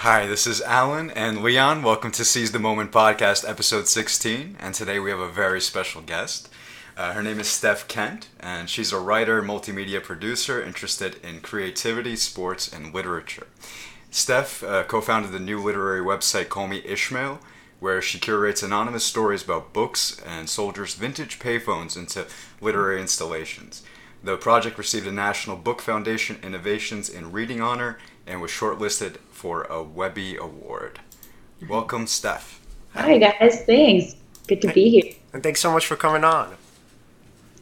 Hi, this is Alan and Leon. Welcome to Seize the Moment podcast, episode 16. And today we have a very special guest. Uh, her name is Steph Kent, and she's a writer, multimedia producer interested in creativity, sports, and literature. Steph uh, co founded the new literary website Call Me Ishmael, where she curates anonymous stories about books and soldiers' vintage payphones into literary installations. The project received a National Book Foundation Innovations in Reading honor and was shortlisted for a Webby Award. Welcome, Steph. Hi, guys. Thanks. Good to be here. And thanks so much for coming on.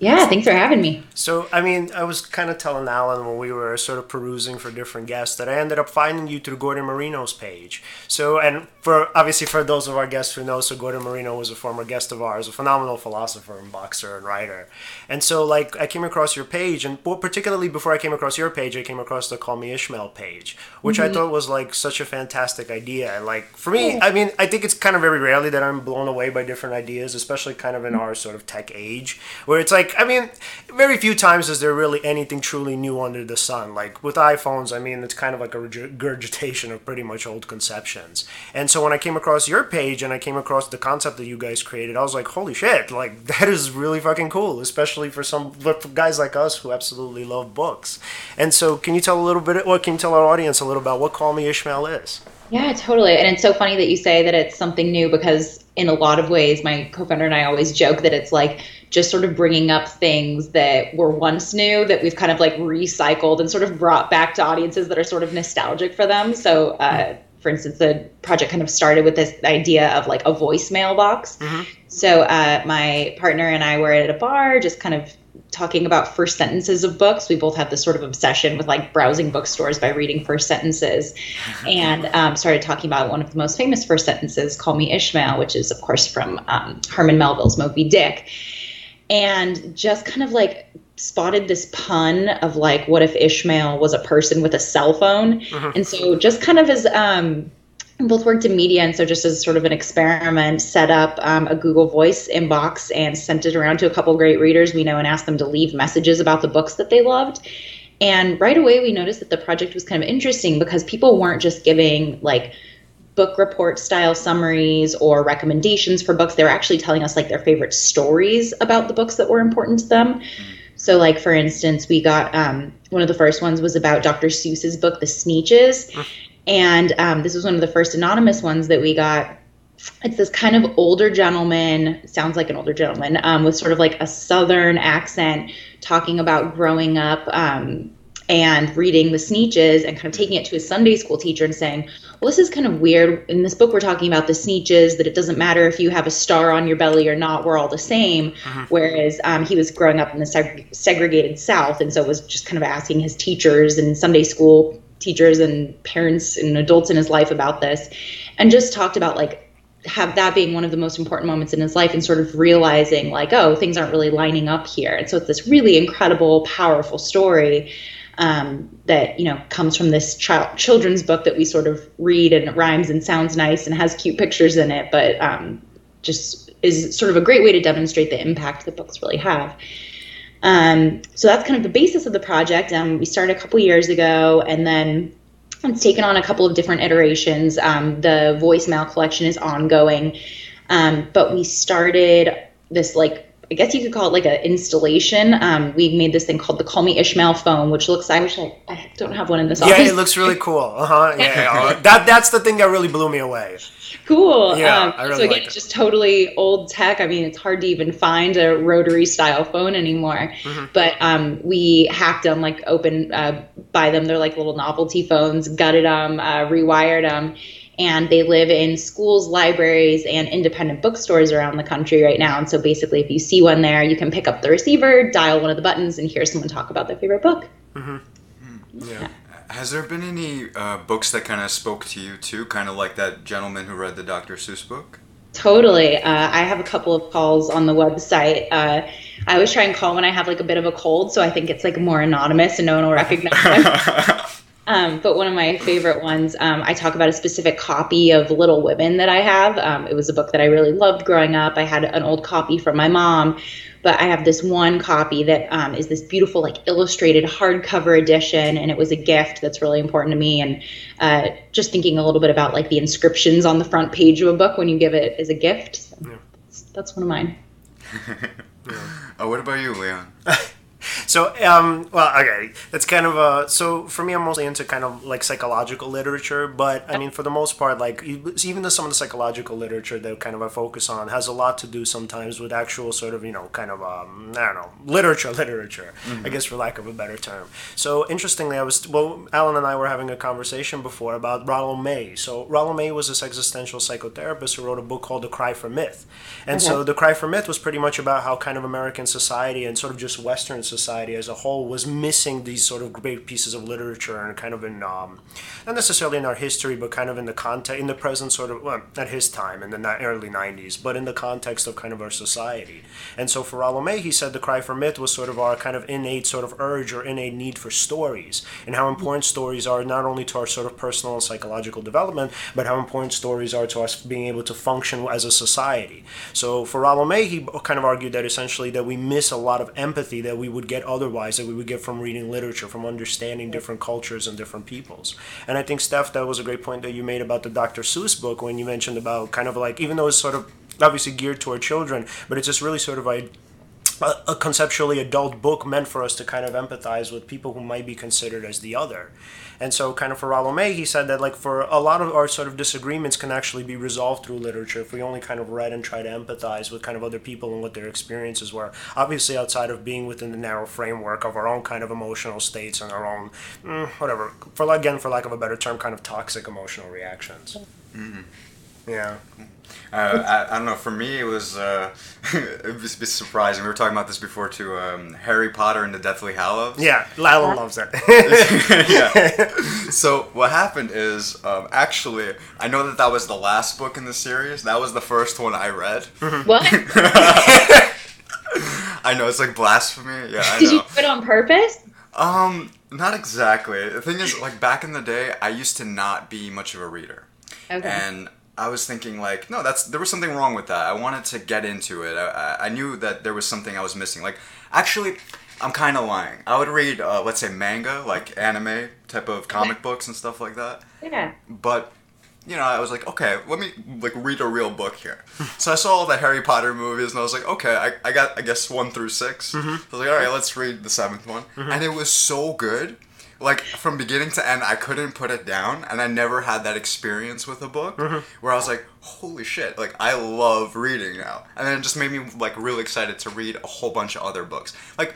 Yeah, thanks for having me. So, I mean, I was kind of telling Alan when we were sort of perusing for different guests that I ended up finding you through Gordon Marino's page. So, and for obviously for those of our guests who know, so Gordon Marino was a former guest of ours, a phenomenal philosopher and boxer and writer. And so, like, I came across your page, and particularly before I came across your page, I came across the Call Me Ishmael page, which mm-hmm. I thought was like such a fantastic idea. And like for me, I mean, I think it's kind of very rarely that I'm blown away by different ideas, especially kind of in our sort of tech age, where it's like like I mean, very few times is there really anything truly new under the sun. Like with iPhones, I mean, it's kind of like a regurgitation of pretty much old conceptions. And so when I came across your page and I came across the concept that you guys created, I was like, holy shit! Like that is really fucking cool, especially for some for guys like us who absolutely love books. And so, can you tell a little bit? What can you tell our audience a little about what Call Me Ishmael is? Yeah, totally. And it's so funny that you say that it's something new because in a lot of ways, my co-founder and I always joke that it's like just sort of bringing up things that were once new that we've kind of like recycled and sort of brought back to audiences that are sort of nostalgic for them. So, uh, for instance, the project kind of started with this idea of like a voicemail box. Mm-hmm. So, uh, my partner and I were at a bar, just kind of talking about first sentences of books. We both have this sort of obsession with like browsing bookstores by reading first sentences, and um, started talking about one of the most famous first sentences, "Call Me Ishmael," which is of course from um, Herman Melville's Moby Dick, and just kind of like spotted this pun of like, what if Ishmael was a person with a cell phone? Uh-huh. And so just kind of as um, both worked in media and so just as sort of an experiment set up um, a google voice inbox and sent it around to a couple great readers we know and asked them to leave messages about the books that they loved and right away we noticed that the project was kind of interesting because people weren't just giving like book report style summaries or recommendations for books. They were actually telling us like their favorite stories about the books that were important to them. So like for instance we got um, one of the first ones was about dr seuss's book the sneetches and um, this was one of the first anonymous ones that we got. It's this kind of older gentleman, sounds like an older gentleman, um, with sort of like a southern accent, talking about growing up um, and reading the Sneetches and kind of taking it to his Sunday school teacher and saying, well, this is kind of weird. In this book, we're talking about the Sneetches, that it doesn't matter if you have a star on your belly or not, we're all the same. Uh-huh. Whereas um, he was growing up in the seg- segregated South, and so was just kind of asking his teachers and Sunday school teachers and parents and adults in his life about this and just talked about like have that being one of the most important moments in his life and sort of realizing like oh things aren't really lining up here and so it's this really incredible powerful story um, that you know comes from this child children's book that we sort of read and it rhymes and sounds nice and has cute pictures in it but um, just is sort of a great way to demonstrate the impact that books really have um, so that's kind of the basis of the project. Um, we started a couple years ago, and then it's taken on a couple of different iterations. Um, the voicemail collection is ongoing, um, but we started this like I guess you could call it like an installation. Um, we made this thing called the Call Me Ishmael phone, which looks. I wish I, I don't have one in this yeah, office. Yeah, it looks really cool. Uh huh. Yeah, yeah. that that's the thing that really blew me away. Cool. Yeah, um, I really so again, it's just totally old tech. I mean, it's hard to even find a rotary style phone anymore. Mm-hmm. But um, we hacked them, like open uh, buy them. They're like little novelty phones. Gutted them, uh, rewired them and they live in schools, libraries, and independent bookstores around the country right now. And so basically, if you see one there, you can pick up the receiver, dial one of the buttons, and hear someone talk about their favorite book. Mm-hmm. Mm, yeah. Has there been any uh, books that kind of spoke to you too, kind of like that gentleman who read the Dr. Seuss book? Totally. Uh, I have a couple of calls on the website. Uh, I always try and call when I have like a bit of a cold, so I think it's like more anonymous and no one will recognize them. Um, but one of my favorite ones, um, I talk about a specific copy of Little Women that I have. Um, it was a book that I really loved growing up. I had an old copy from my mom, but I have this one copy that um, is this beautiful, like illustrated hardcover edition, and it was a gift that's really important to me. And uh, just thinking a little bit about like the inscriptions on the front page of a book when you give it as a gift. So Yeah. that's, that's one of mine. Oh, what about you, Leon? So, um, well, okay, that's kind of a. So for me, I'm mostly into kind of like psychological literature, but I mean, for the most part, like even the, some of the psychological literature that kind of I focus on has a lot to do sometimes with actual sort of you know kind of um, I don't know literature, literature, I guess for lack of a better term. So interestingly, I was well, Alan and I were having a conversation before about Rollo May. So Rollo May was this existential psychotherapist who wrote a book called The Cry for Myth, and so The Cry for Myth was pretty much about how kind of American society and sort of just Western society as a whole was missing these sort of great pieces of literature and kind of in um, not necessarily in our history, but kind of in the context in the present sort of well, at his time in the early '90s, but in the context of kind of our society. And so for May, he said the cry for myth was sort of our kind of innate sort of urge or innate need for stories, and how important stories are not only to our sort of personal and psychological development, but how important stories are to us being able to function as a society. So for May, he kind of argued that essentially that we miss a lot of empathy that we would get otherwise, that we would get from reading literature, from understanding different cultures and different peoples. And I think Steph, that was a great point that you made about the Dr. Seuss book when you mentioned about kind of like even though it's sort of obviously geared toward children, but it's just really sort of a conceptually adult book meant for us to kind of empathize with people who might be considered as the other. And so, kind of for Rollo May, he said that like for a lot of our sort of disagreements can actually be resolved through literature if we only kind of read and try to empathize with kind of other people and what their experiences were. Obviously, outside of being within the narrow framework of our own kind of emotional states and our own mm, whatever, for again, for lack of a better term, kind of toxic emotional reactions. Yeah. Uh, I, I don't know. For me, it was uh, it was a bit surprising. We were talking about this before too. Um, Harry Potter and the Deathly Hallows. Yeah, Lila loves it. yeah. So what happened is, um, actually, I know that that was the last book in the series. That was the first one I read. What? I know it's like blasphemy. Yeah, I Did you know. do it on purpose? Um, not exactly. The thing is, like back in the day, I used to not be much of a reader. Okay. And I was thinking like, no, that's there was something wrong with that. I wanted to get into it. I, I- I knew that there was something I was missing. Like, actually, I'm kind of lying. I would read, uh, let's say, manga, like anime type of comic books and stuff like that. yeah. But you know, I was like, okay, let me like read a real book here. so I saw all the Harry Potter movies, and I was like, okay, I, I got I guess one through 6 I was like, all right, let's read the seventh one, and it was so good. Like from beginning to end, I couldn't put it down, and I never had that experience with a book where I was like, "Holy shit!" Like I love reading now, and then it just made me like really excited to read a whole bunch of other books. Like,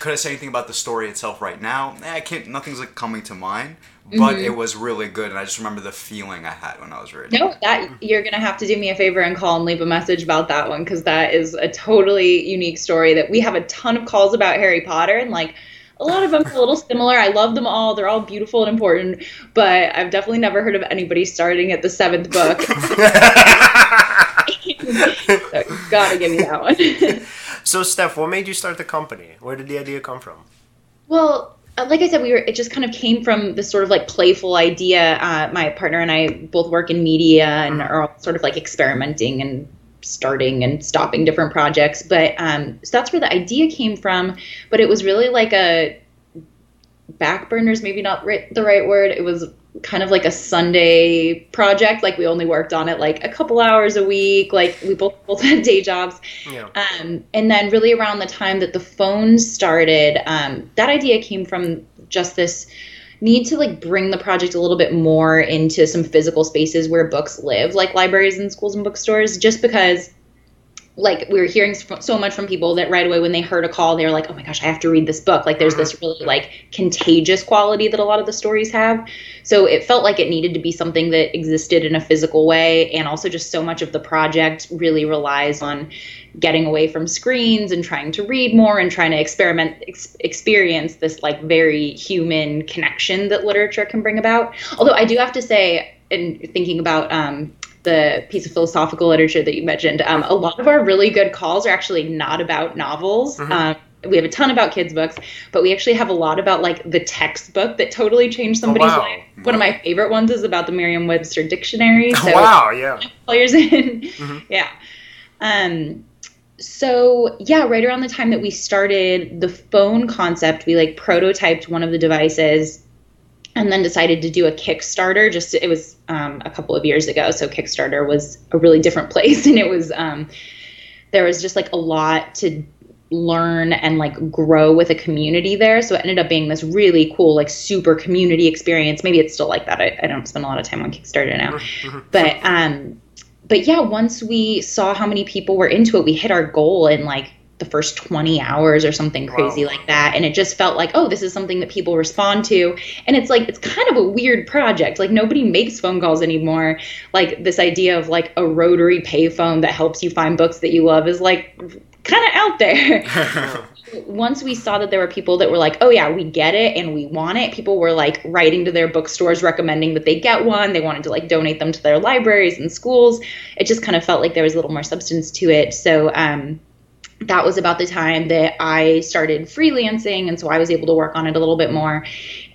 could I say anything about the story itself right now? Eh, I can't. Nothing's like coming to mind, but it was really good, and I just remember the feeling I had when I was reading. No, that you're gonna have to do me a favor and call and leave a message about that one because that is a totally unique story. That we have a ton of calls about Harry Potter and like a lot of them are a little similar. I love them all; they're all beautiful and important. But I've definitely never heard of anybody starting at the seventh book. so, gotta give me that one. So, Steph, what made you start the company? Where did the idea come from? Well, uh, like I said, we were. It just kind of came from this sort of like playful idea. Uh, my partner and I both work in media and are all sort of like experimenting and starting and stopping different projects. But um, so that's where the idea came from. But it was really like a back burners, maybe not ri- the right word. It was kind of like a Sunday project. Like we only worked on it like a couple hours a week. Like we both both had day jobs. Yeah. Um, and then really around the time that the phones started, um, that idea came from just this need to like bring the project a little bit more into some physical spaces where books live, like libraries and schools and bookstores, just because like we were hearing so much from people that right away when they heard a call they were like oh my gosh i have to read this book. Like there's uh-huh. this really like contagious quality that a lot of the stories have. So it felt like it needed to be something that existed in a physical way and also just so much of the project really relies on getting away from screens and trying to read more and trying to experiment ex- experience this like very human connection that literature can bring about although i do have to say in thinking about um, the piece of philosophical literature that you mentioned um, a lot of our really good calls are actually not about novels um, we have a ton about kids books, but we actually have a lot about like the textbook that totally changed somebody's wow. life. One of my favorite ones is about the Merriam-Webster dictionary. So wow, yeah. players in. Yeah. Um so yeah, right around the time that we started the phone concept, we like prototyped one of the devices and then decided to do a Kickstarter. Just it was um, a couple of years ago, so Kickstarter was a really different place, and it was um, there was just like a lot to learn and like grow with a community there. So it ended up being this really cool, like super community experience. Maybe it's still like that. I, I don't spend a lot of time on Kickstarter now, but um, but yeah, once we saw how many people were into it, we hit our goal in like the first 20 hours or something crazy Wow. like that. And it just felt like oh this is something that people respond to. And it's like it's kind of a weird project. Like nobody makes phone calls anymore. Like this idea of like a rotary payphone that helps you find books that you love is like kind of out there once we saw that there were people that were like, oh yeah, we get it and we want it, people were like writing to their bookstores recommending that they get one. They wanted to like donate them to their libraries and schools. It just kind of felt like there was a little more substance to it. So um, that was about the time that I started freelancing, and so I was able to work on it a little bit more.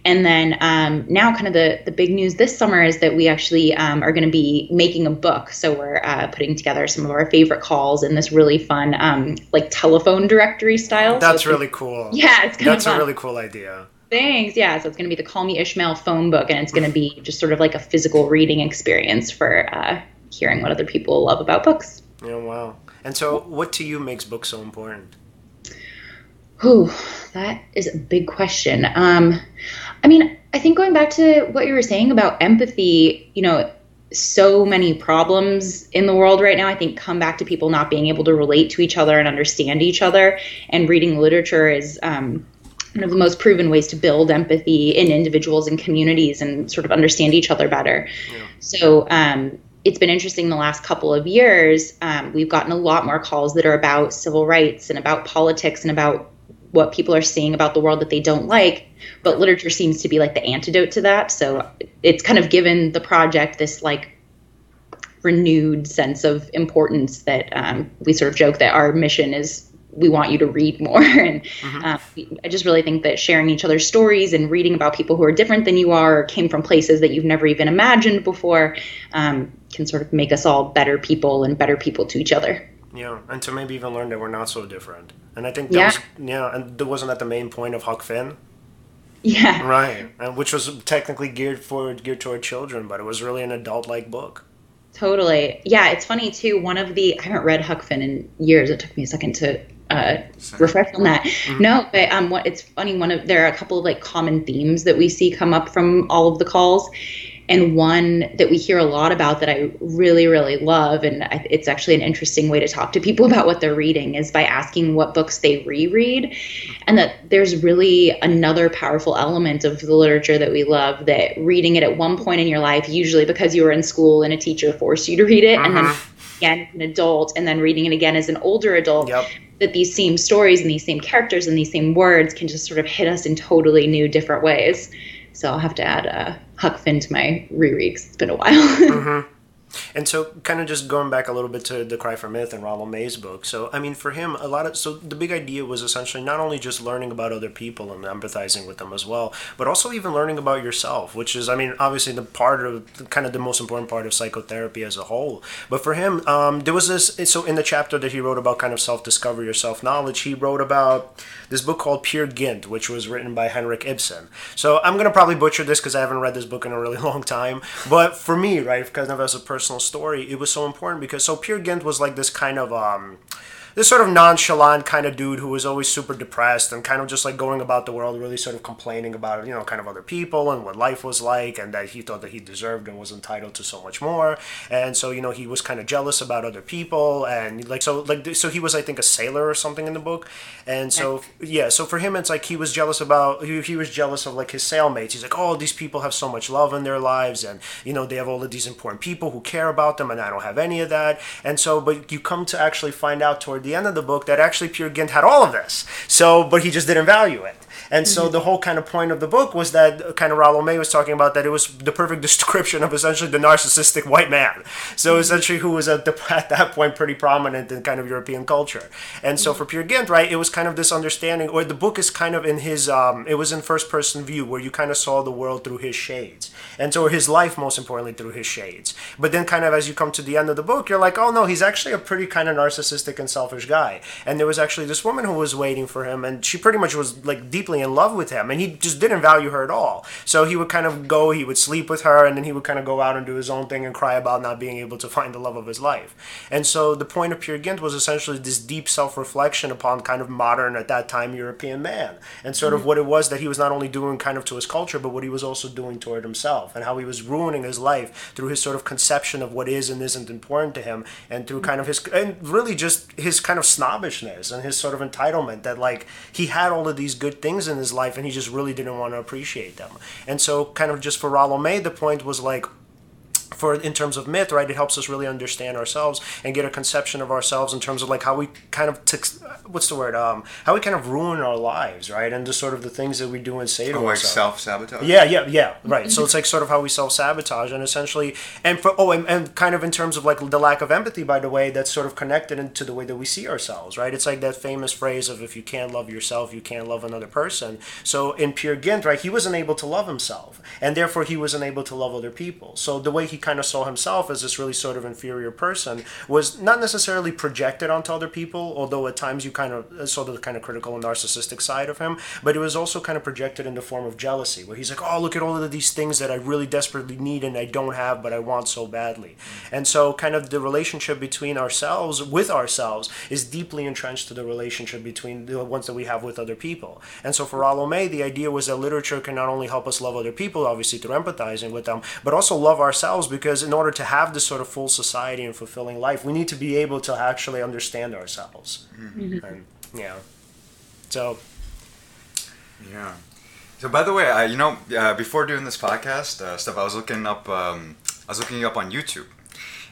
And then um, now, kind of the the big news this summer is that we actually um, are going to be making a book. So we're uh, putting together some of our favorite calls in this really fun, um, like telephone directory style. That's it's- really cool. yeah, it's kind That's of a really cool idea. Thanks. Yeah, so it's going to be the Call Me Ishmael phone book, and it's going to be just sort of like a physical reading experience for uh, hearing what other people love about books. Yeah, wow. And so, what to you makes books so important? Whew, that is a big question. Um, I mean, I think going back to what you were saying about empathy, you know, so many problems in the world right now, I think, come back to people not being able to relate to each other and understand each other. And reading literature is um, one of the most proven ways to build empathy in individuals and communities and sort of understand each other better. So, um, it's been interesting the last couple of years. Um, we've gotten a lot more calls that are about civil rights and about politics and about what people are seeing about the world that they don't like. But literature seems to be like the antidote to that. So it's kind of given the project this like renewed sense of importance that um, we sort of joke that our mission is we want you to read more and uh, i just really think that sharing each other's stories and reading about people who are different than you are or came from places that you've never even imagined before um, can sort of make us all better people and better people to each other Yeah, and to maybe even learn that we're not so different. And I think that Yeah. was yeah, and that wasn't that the main point of Huck Finn, yeah right? And which was technically geared for geared toward children, but it was really an adult-like book. Totally. Yeah, it's funny too. One of the I haven't read Huck Finn in years. It took me a second to uh, refresh on that. No, but um, what it's funny. One of there are a couple of like common themes that we see come up from all of the calls, and one that we hear a lot about that I really really love, and it's actually an interesting way to talk to people about what they're reading is by asking what books they reread, and that there's really another powerful element of the literature that we love that reading it at one point in your life, usually because you were in school and a teacher forced you to read it, and then again as an adult, and then reading it again as an older adult, Yep. that these same stories and these same characters and these same words can just sort of hit us in totally new, different ways. So I'll have to add uh, Huck Finn to my reread 'cause it's been a while. Mm-hmm. And so, kind of just going back a little bit to the Cry for Myth and Rollo May's book. So, I mean, for him, a lot of so the big idea was essentially not only just learning about other people and empathizing with them as well, but also even learning about yourself, which is, I mean, obviously the part of kind of the most important part of psychotherapy as a whole. But for him, um, there was this. So, in the chapter that he wrote about kind of self discovery or self knowledge, he wrote about this book called Peer Gynt, which was written by Henrik Ibsen. So, I'm gonna probably butcher this because I haven't read this book in a really long time. But for me, right, because of as a personal story, it was so important because so Peer Gynt was like this kind of um this sort of nonchalant kind of dude who was always super depressed and kind of just like going about the world really sort of complaining about you know kind of other people and what life was like and that he thought that he deserved and was entitled to so much more. And so you know he was kind of jealous about other people and like so like so he was i think a sailor or something in the book. And so yeah so for him it's like he was jealous about he, he was jealous of like his sailmates. He's like oh these people have so much love in their lives and you know they have all of these important people who care about them and i don't have any of that. And so but you come to actually find out toward the end of the book that actually Peer Gynt had all of this. So, but he just didn't value it. And mm-hmm. so the whole kind of point of the book was that kind of Rollo May was talking about that it was the perfect description of essentially the narcissistic white man. So mm-hmm. essentially who was at, the, at that point pretty prominent in kind of European culture. And so mm-hmm. for Peer Gynt, right, it was kind of this understanding, or the book is kind of in his, um, it was in first person view where you kind of saw the world through his shades. And so his life, most importantly, through his shades. But then kind of as you come to the end of the book, you're like, oh no, he's actually a pretty kind of narcissistic and selfish guy. And there was actually this woman who was waiting for him and she pretty much was like deeply in love with him and he just didn't value her at all. So he would kind of go, he would sleep with her and then he would kind of go out and do his own thing and cry about not being able to find the love of his life. And so the point of Peer Gynt was essentially this deep self-reflection upon kind of modern at that time European man and sort of mm-hmm. what it was that he was not only doing kind of to his culture but what he was also doing toward himself and how he was ruining his life through his sort of conception of what is and isn't important to him and through kind of his and really just his kind of snobbishness and his sort of entitlement that like he had all of these good things in his life and he just really didn't want to appreciate them. And so kind of just for Rollo May the point was like for in terms of myth, right? It helps us really understand ourselves and get a conception of ourselves in terms of like how we kind of t- what's the word um how we kind of ruin our lives, right? And just sort of the things that we do and say to oh, like ourselves. self sabotage. Yeah, yeah, yeah, right. so it's like sort of how we self sabotage and essentially and for oh and, and kind of in terms of like the lack of empathy, by the way, that's sort of connected into the way that we see ourselves, right? It's like that famous phrase of if you can't love yourself, you can't love another person. So in Peer Gynt, right, he wasn't able to love himself, and therefore he wasn't able to love other people. So the way he kind of saw himself as this really sort of inferior person was not necessarily projected onto other people, although at times you kind of uh, saw the kind of critical and narcissistic side of him, but it was also kind of projected in the form of jealousy, where he's like, oh, look at all of these things that I really desperately need and I don't have, but I want so badly. And so, kind of the relationship between ourselves, with ourselves, is deeply entrenched to the relationship between the ones that we have with other people. And so, for May, the idea was that literature can not only help us love other people, obviously through empathizing with them, but also love ourselves because in order to have this sort of full society and fulfilling life, we need to be able to actually understand ourselves. Mm-hmm. And, yeah. So. Yeah. So by the way, I you know uh, before doing this podcast uh, stuff, I was looking up um, I was looking you up on YouTube,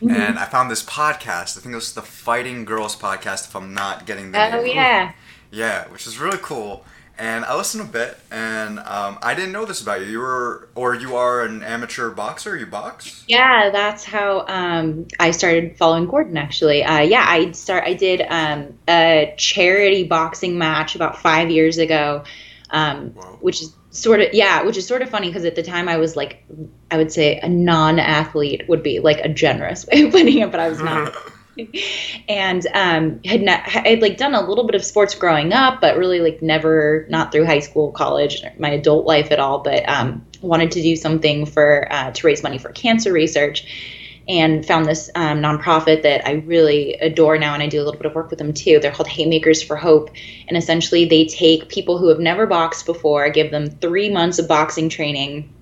mm-hmm. and I found this podcast. I think it was the Fighting Girls podcast. If I'm not getting the oh name. yeah. Yeah, which is really cool and I listened a bit, and um, I didn't know this about you. You were, or you are, an amateur boxer. You box? Yeah, that's how um, I started following Gordon. Actually, uh, yeah, I start. I did um, a charity boxing match about five years ago, um, which is sort of yeah, which is sort of funny because at the time I was like, I would say a non-athlete would be like a generous way of putting it, but I was not. and um, had not had like done a little bit of sports growing up, but really like never not through high school, college, my adult life at all. But um, wanted to do something for uh, to raise money for cancer research, and found this um, nonprofit that I really adore now, and I do a little bit of work with them too. They're called Haymakers for Hope, and essentially they take people who have never boxed before, give them three months of boxing training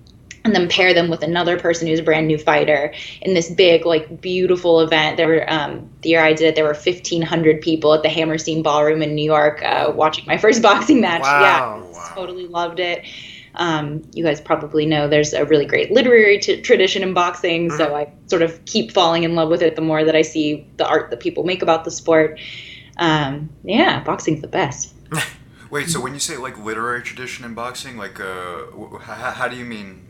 and then pair them with another person who's a brand new fighter in this big like beautiful event there were um, the year i did it there were 1500 people at the hammerstein ballroom in new york uh, watching my first boxing match wow. yeah wow. totally loved it um, you guys probably know there's a really great literary t- tradition in boxing mm-hmm. so i sort of keep falling in love with it the more that i see the art that people make about the sport um, yeah boxing's the best Wait, so when you say like literary tradition in boxing, like uh, how, how do you mean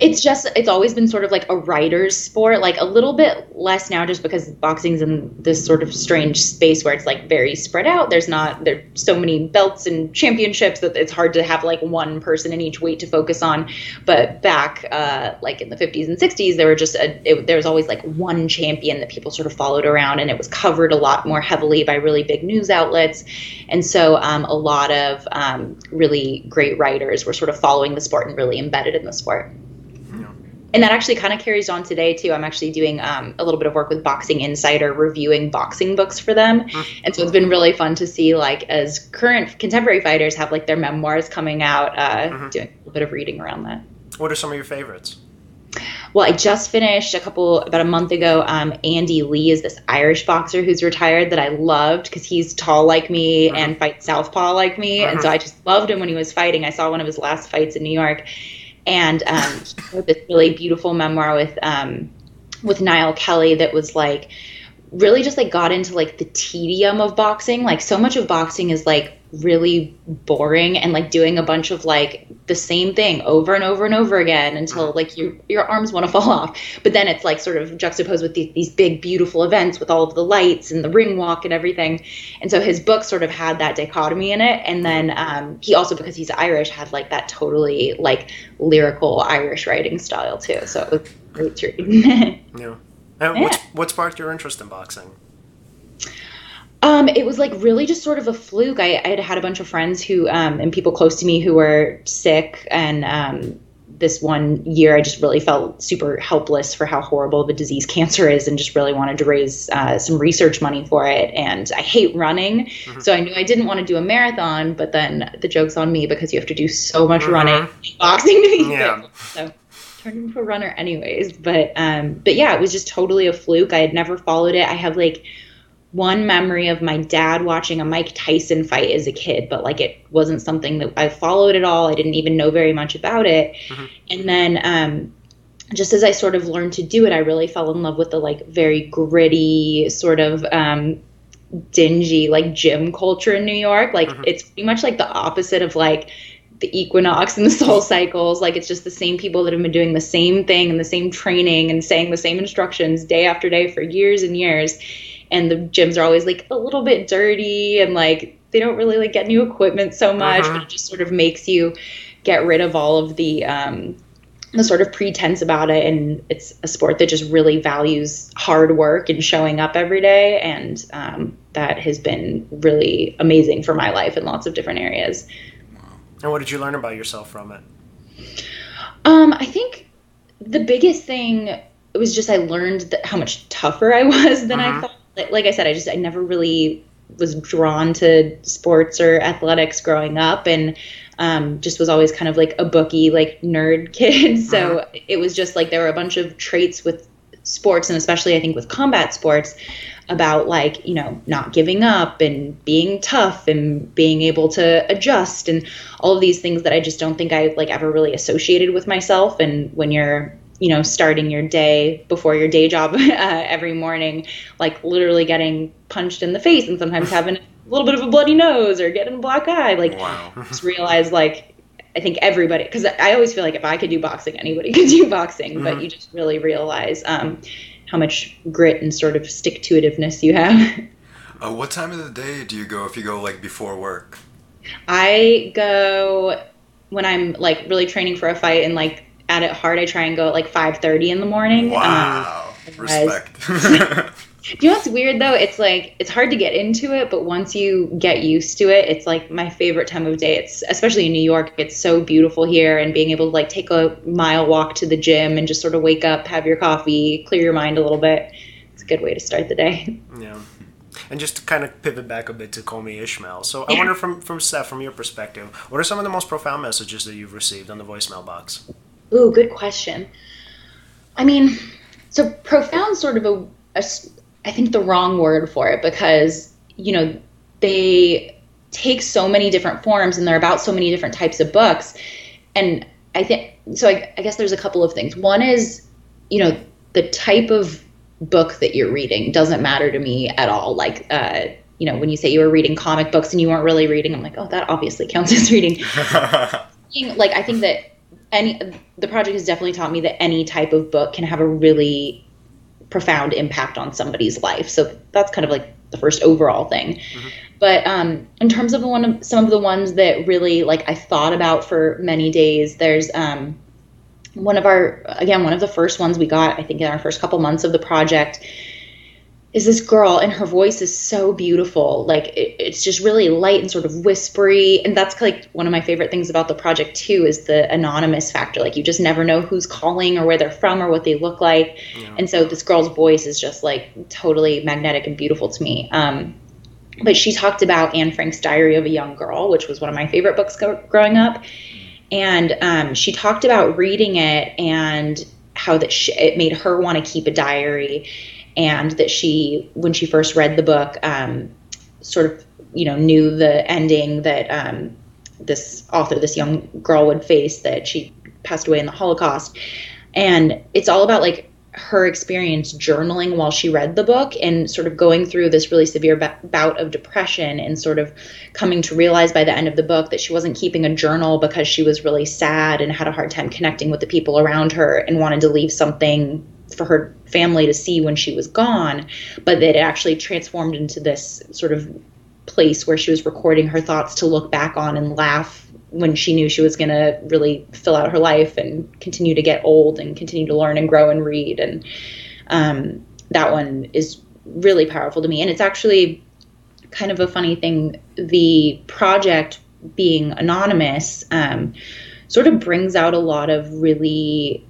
it's just it's always been sort of like a writer's sport like a little bit less now just because boxing's in this sort of strange space where it's like very spread out. There's not there's so many belts and championships that it's hard to have like one person in each weight to focus on. But back uh, like in the 50s and 60s there were just a, it, there was always like one champion that people sort of followed around and it was covered a lot more heavily by really big news outlets. And so um, a lot of um, really great writers were sort of following the sport and really embedded in the sport and that actually kind of carries on today too. I'm actually doing um, a little bit of work with Boxing Insider, reviewing boxing books for them, mm-hmm. and so it's been really fun to see like as current contemporary fighters have like their memoirs coming out, uh, mm-hmm. doing a little bit of reading around that. What are some of your favorites? Well, I just finished a couple about a month ago. Um, Andy Lee is this Irish boxer who's retired that I loved because he's tall like me mm-hmm. and fights southpaw like me, and so mm-hmm. I just loved him when he was fighting. I saw one of his last fights in New York and um, wrote this really beautiful memoir with um, with Niall Kelly that was like really just like got into like the tedium of boxing. Like so much of boxing is like really boring and like doing a bunch of like the same thing over and over and over again until like your your arms want to fall off. But then it's like sort of juxtaposed with these, these big beautiful events with all of the lights and the ring walk and everything. And so his book sort of had that dichotomy in it. And then um, he also because he's Irish had like that totally like lyrical Irish writing style too. So it was great to read. yeah. And Yeah. what's what sparked your interest in boxing? Um, it was like really just sort of a fluke. I, I had had a bunch of friends who um, and people close to me who were sick, and um, this one year I just really felt super helpless for how horrible the disease cancer is, and just really wanted to raise uh, some research money for it. And I hate running, so I knew I didn't want to do a marathon. But then the joke's on me because you have to do so much running, boxing to be Yeah. fit. So turned into a runner anyways. But um, but yeah, it was just totally a fluke. I had never followed it. I have like one memory of my dad watching a Mike Tyson fight as a kid, but like it wasn't something that I followed at all. I didn't even know very much about it. And then um, just as I sort of learned to do it, I really fell in love with the like very gritty sort of um, dingy like gym culture in New York. Like it's pretty much like the opposite of like the equinox and the soul cycles like it's just the same people that have been doing the same thing and the same training and saying the same instructions day after day for years and years. And the gyms are always like a little bit dirty and like they don't really like get new equipment so much but it just sort of makes you get rid of all of the um the sort of pretense about it. And it's a sport that just really values hard work and showing up every day. And um, that has been really amazing for my life in lots of different areas And what did you learn about yourself from it? Um, I think the biggest thing was just I learned that how much tougher I was than I thought. Like, like I said, I just I never really was drawn to sports or athletics growing up, and um, just was always kind of like a bookie, like nerd kid. So it was just like there were a bunch of traits with sports, and especially I think with combat sports, about like you know not giving up and being tough and being able to adjust and all of these things that I just don't think I like ever really associated with myself. And when you're you know starting your day before your day job uh, every morning, like literally getting punched in the face and sometimes having a little bit of a bloody nose or getting a black eye, like Wow. just realize like I think everybody because I always feel like if I could do boxing, anybody could do boxing. But you just really realize um, how much grit and sort of stick to itiveness you have. Uh, what time of the day do you go if you go like before work? I go when I'm like really training for a fight and like at it hard. I try and go at like five thirty in the morning. Um, Wow. otherwise- Respect. You know what's weird though? It's like it's hard to get into it, but once you get used to it, it's like my favorite time of day. It's especially in New York. It's so beautiful here, and being able to like take a mile walk to the gym and just sort of wake up, have your coffee, clear your mind a little bit. It's a good way to start the day. Yeah. And just to kind of pivot back a bit to Call Me Ishmael. So I Yeah. wonder from from Steph, from your perspective, what are some of the most profound messages that you've received on the voicemail box? Ooh, good question. I mean, so profound sort of a, a I think the wrong word for it because, you know, they take so many different forms and they're about so many different types of books. And I think, so I, I guess there's a couple of things. One is, you know, the type of book that you're reading doesn't matter to me at all. Like, uh, you know, when you say you were reading comic books and you weren't really reading, I'm like, oh, that obviously counts as reading like I think that any the project has definitely taught me that any type of book can have a really profound impact on somebody's life. So that's kind of like the first overall thing. But um, in terms of one of some of the ones that really like I thought about for many days, there's um, one of our again one of the first ones we got I think in our first couple months of the project is this girl and her voice is so beautiful. Like it, it's just really light and sort of whispery. And that's like one of my favorite things about the project too is the anonymous factor. Like you just never know who's calling or where they're from or what they look like. And so this girl's voice is just like totally magnetic and beautiful to me. Um, but she talked about Anne Frank's Diary of a Young Girl, which was one of my favorite books go- growing up. And um, she talked about reading it and how that she, it made her want to keep a diary, and that she, when she first read the book, um, sort of you know knew the ending that um, this author, this young girl, would face that she passed away in the Holocaust, and it's all about like her experience journaling while she read the book and sort of going through this really severe bout of depression and sort of coming to realize by the end of the book that she wasn't keeping a journal because she was really sad and had a hard time connecting with the people around her and wanted to leave something for her family to see when she was gone, but that it actually transformed into this sort of place where she was recording her thoughts to look back on and laugh when she knew she was going to really fill out her life and continue to get old and continue to learn and grow and read. And um, that one is really powerful to me. And it's actually kind of a funny thing. The project being anonymous um, sort of brings out a lot of really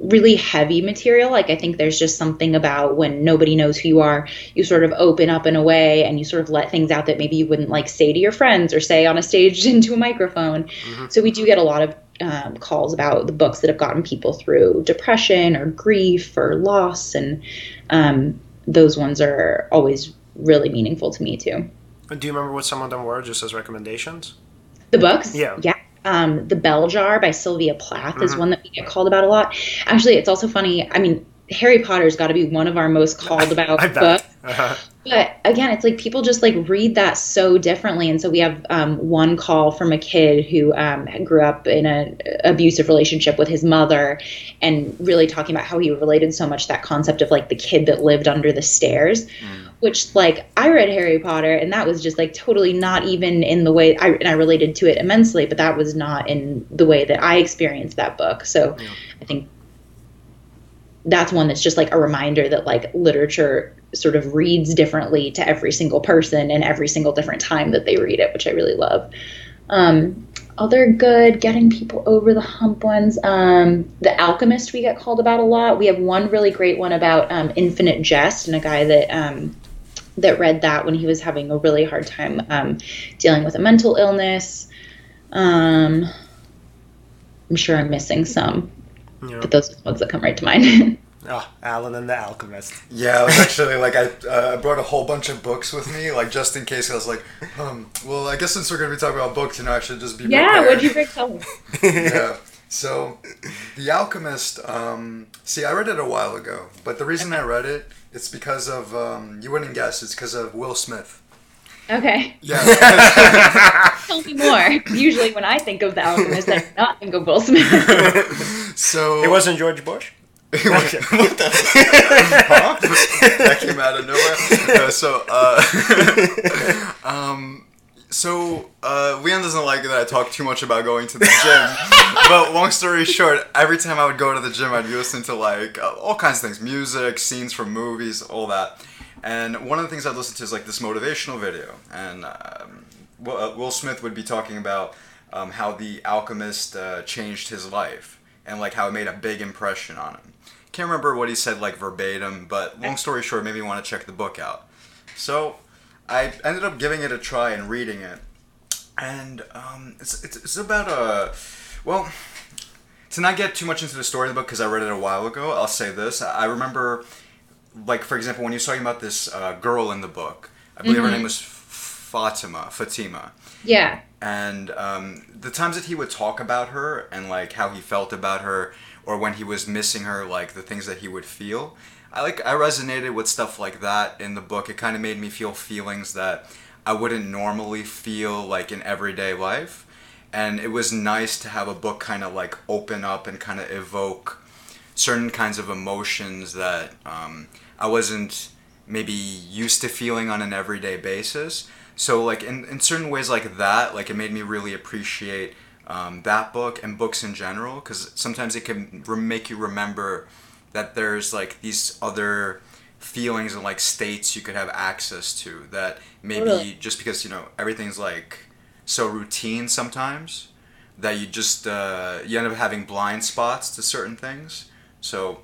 really heavy material. Like I think there's just something about when nobody knows who you are, you sort of open up in a way and you sort of let things out that maybe you wouldn't like say to your friends or say on a stage into a microphone. Mm-hmm. So we do get a lot of um, calls about the books that have gotten people through depression or grief or loss, and um, those ones are always really meaningful to me too. Do you remember what some of them were, just as recommendations? The books? Yeah. Yeah um, The Bell Jar by Sylvia Plath mm-hmm. is one that we get called about a lot. Actually, it's also funny. I mean, Harry Potter's got to be one of our most called about books. Uh-huh. But again, it's like people just like read that so differently. And so we have um, one call from a kid who um, grew up in an abusive relationship with his mother and really talking about how he related so much that concept of like the kid that lived under the stairs. Mm which like I read Harry Potter and that was just like totally not even in the way I and I related to it immensely, but that was not in the way that I experienced that book. So yeah. I think that's one that's just like a reminder that like literature sort of reads differently to every single person and every single different time that they read it, which I really love. Um, other good getting people over the hump ones. Um, the Alchemist we get called about a lot. We have one really great one about um, Infinite Jest and a guy that um, that read that when he was having a really hard time um, dealing with a mental illness. Um, I'm sure I'm missing some, yeah. but those are the ones that come right to mind. Oh, Alan and the Alchemist. Yeah, I was actually like I uh, brought a whole bunch of books with me, like just in case. I was like, um, well, I guess since we're gonna be talking about books, you know, I should just be. Yeah, what'd you bring? Tell yeah. So, The Alchemist. Um, see, I read it a while ago, but the reason I read it it's because of um, you wouldn't guess. It's because of Will Smith. Okay. Yeah. Tell me more. Usually, when I think of the Alchemist, I do not think of Will Smith. so it wasn't George Bush. what, the? huh? that came out of nowhere. Uh, so, uh, um, so uh, Leon doesn't like that I talk too much about going to the gym. but long story short, every time I would go to the gym, I'd be listening to like uh, all kinds of things, music, scenes from movies, all that. And one of the things I'd listen to is like this motivational video, and um, uh, Will Smith would be talking about um, how the Alchemist uh, changed his life and like how it made a big impression on him. Can't remember what he said like verbatim, but long story short, maybe you want to check the book out. So I ended up giving it a try and reading it, and um, it's, it's, it's about a well. To not get too much into the story of the book because I read it a while ago, I'll say this: I remember, like for example, when you was talking about this uh, girl in the book, I believe mm-hmm. her name was Fatima. Fatima. Yeah. And um, the times that he would talk about her and like how he felt about her, or when he was missing her, like the things that he would feel, I like I resonated with stuff like that in the book. It kind of made me feel feelings that I wouldn't normally feel like in everyday life. And it was nice to have a book kind of like open up and kind of evoke certain kinds of emotions that um, I wasn't maybe used to feeling on an everyday basis. So like in, in certain ways like that, like it made me really appreciate um, that book and books in general because sometimes it can re- make you remember that there's like these other feelings and like states you could have access to that maybe totally. just because you know everything's like so routine sometimes that you just uh, you end up having blind spots to certain things. So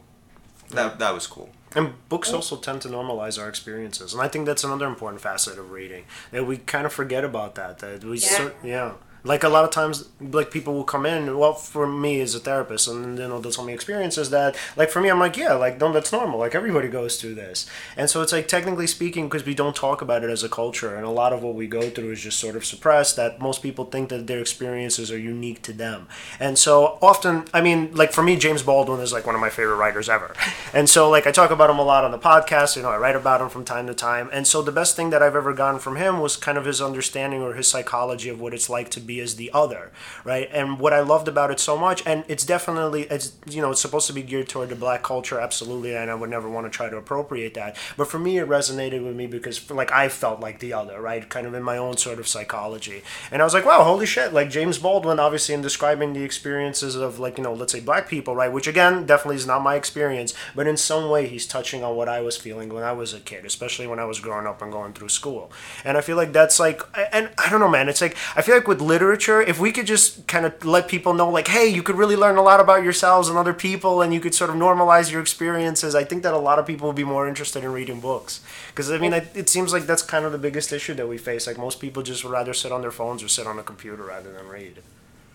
that that was cool. And books also tend to normalize our experiences and i think that's another important facet of reading that we kind of forget about that that we yeah, so, yeah Like a lot of times, like people will come in. Well, for me as a therapist, and you know, they'll tell me experiences that, like for me, I'm like, yeah, like no, that's normal. Like everybody goes through this, and so it's like technically speaking, because we don't talk about it as a culture, and a lot of what we go through is just sort of suppressed. That most people think that their experiences are unique to them, and so often, I mean, like for me, James Baldwin is like one of my favorite writers ever, and so like I talk about him a lot on the podcast. You know, I write about him from time to time, and so the best thing that I've ever gotten from him was kind of his understanding or his psychology of what it's like to be as the other, right? And what I loved about it so much, and it's definitely it's you know it's supposed to be geared toward the black culture, absolutely, and I would never want to try to appropriate that. But for me, it resonated with me because like I felt like the other, right? Kind of in my own sort of psychology, and I was like, wow, holy shit! Like James Baldwin, obviously, in describing the experiences of like you know let's say black people, right? Which again, definitely is not my experience, but in some way, he's touching on what I was feeling when I was a kid, especially when I was growing up and going through school. And I feel like that's like, and I don't know, man. It's like I feel like with literature, if we could just kind of let people know, like, hey, you could really learn a lot about yourselves and other people, and you could sort of normalize your experiences. I think that a lot of people would be more interested in reading books because I mean, I, it seems like that's kind of the biggest issue that we face. Like most people just would rather sit on their phones or sit on a computer rather than read.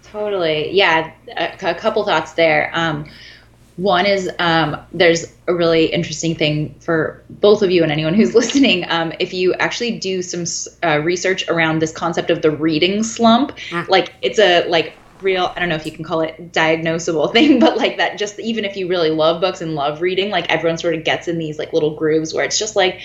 Totally. Yeah. A, a couple thoughts there. Um, one is um, there's a really interesting thing for both of you and anyone who's listening. Um, if you actually do some uh, research around this concept of the reading slump, mm. like it's a like real i don't know if you can call it diagnosable thing but like that just even if you really love books and love reading like everyone sort of gets in these like little grooves where it's just like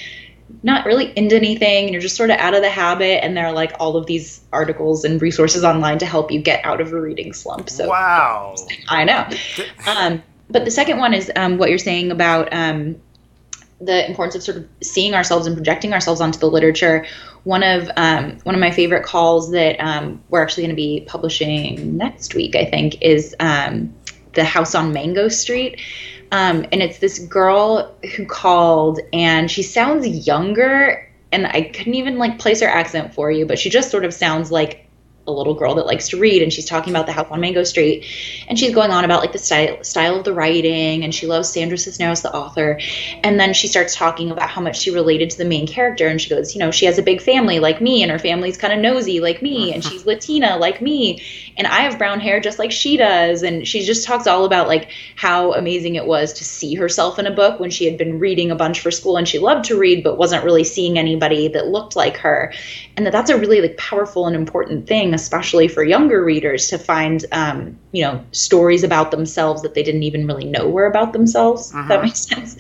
not really into anything and you're just sort of out of the habit and there are like all of these articles and resources online to help you get out of a reading slump so wow i know um, but the second one is um, what you're saying about um, the importance of sort of seeing ourselves and projecting ourselves onto the literature. One of um, one of my favorite calls that um, we're actually going to be publishing next week, I think, is um, the House on Mango Street. Um, and it's this girl who called, and she sounds younger, and I couldn't even like place her accent for you, but she just sort of sounds like a little girl that likes to read and she's talking about the house on mango street and she's going on about like the style style of the writing and she loves sandra cisneros the author. And then she starts talking about how much she related to the main character and she goes you know she has a big family like me and her family's kind of nosy like me and she's latina like me and i have brown hair just like she does and she just talks all about like how amazing it was to see herself in a book when she had been reading a bunch for school and she loved to read but wasn't really seeing anybody that looked like her and that that's a really like powerful and important thing especially for younger readers to find um, you know stories about themselves that they didn't even really know were about themselves uh-huh. that mm-hmm. makes sense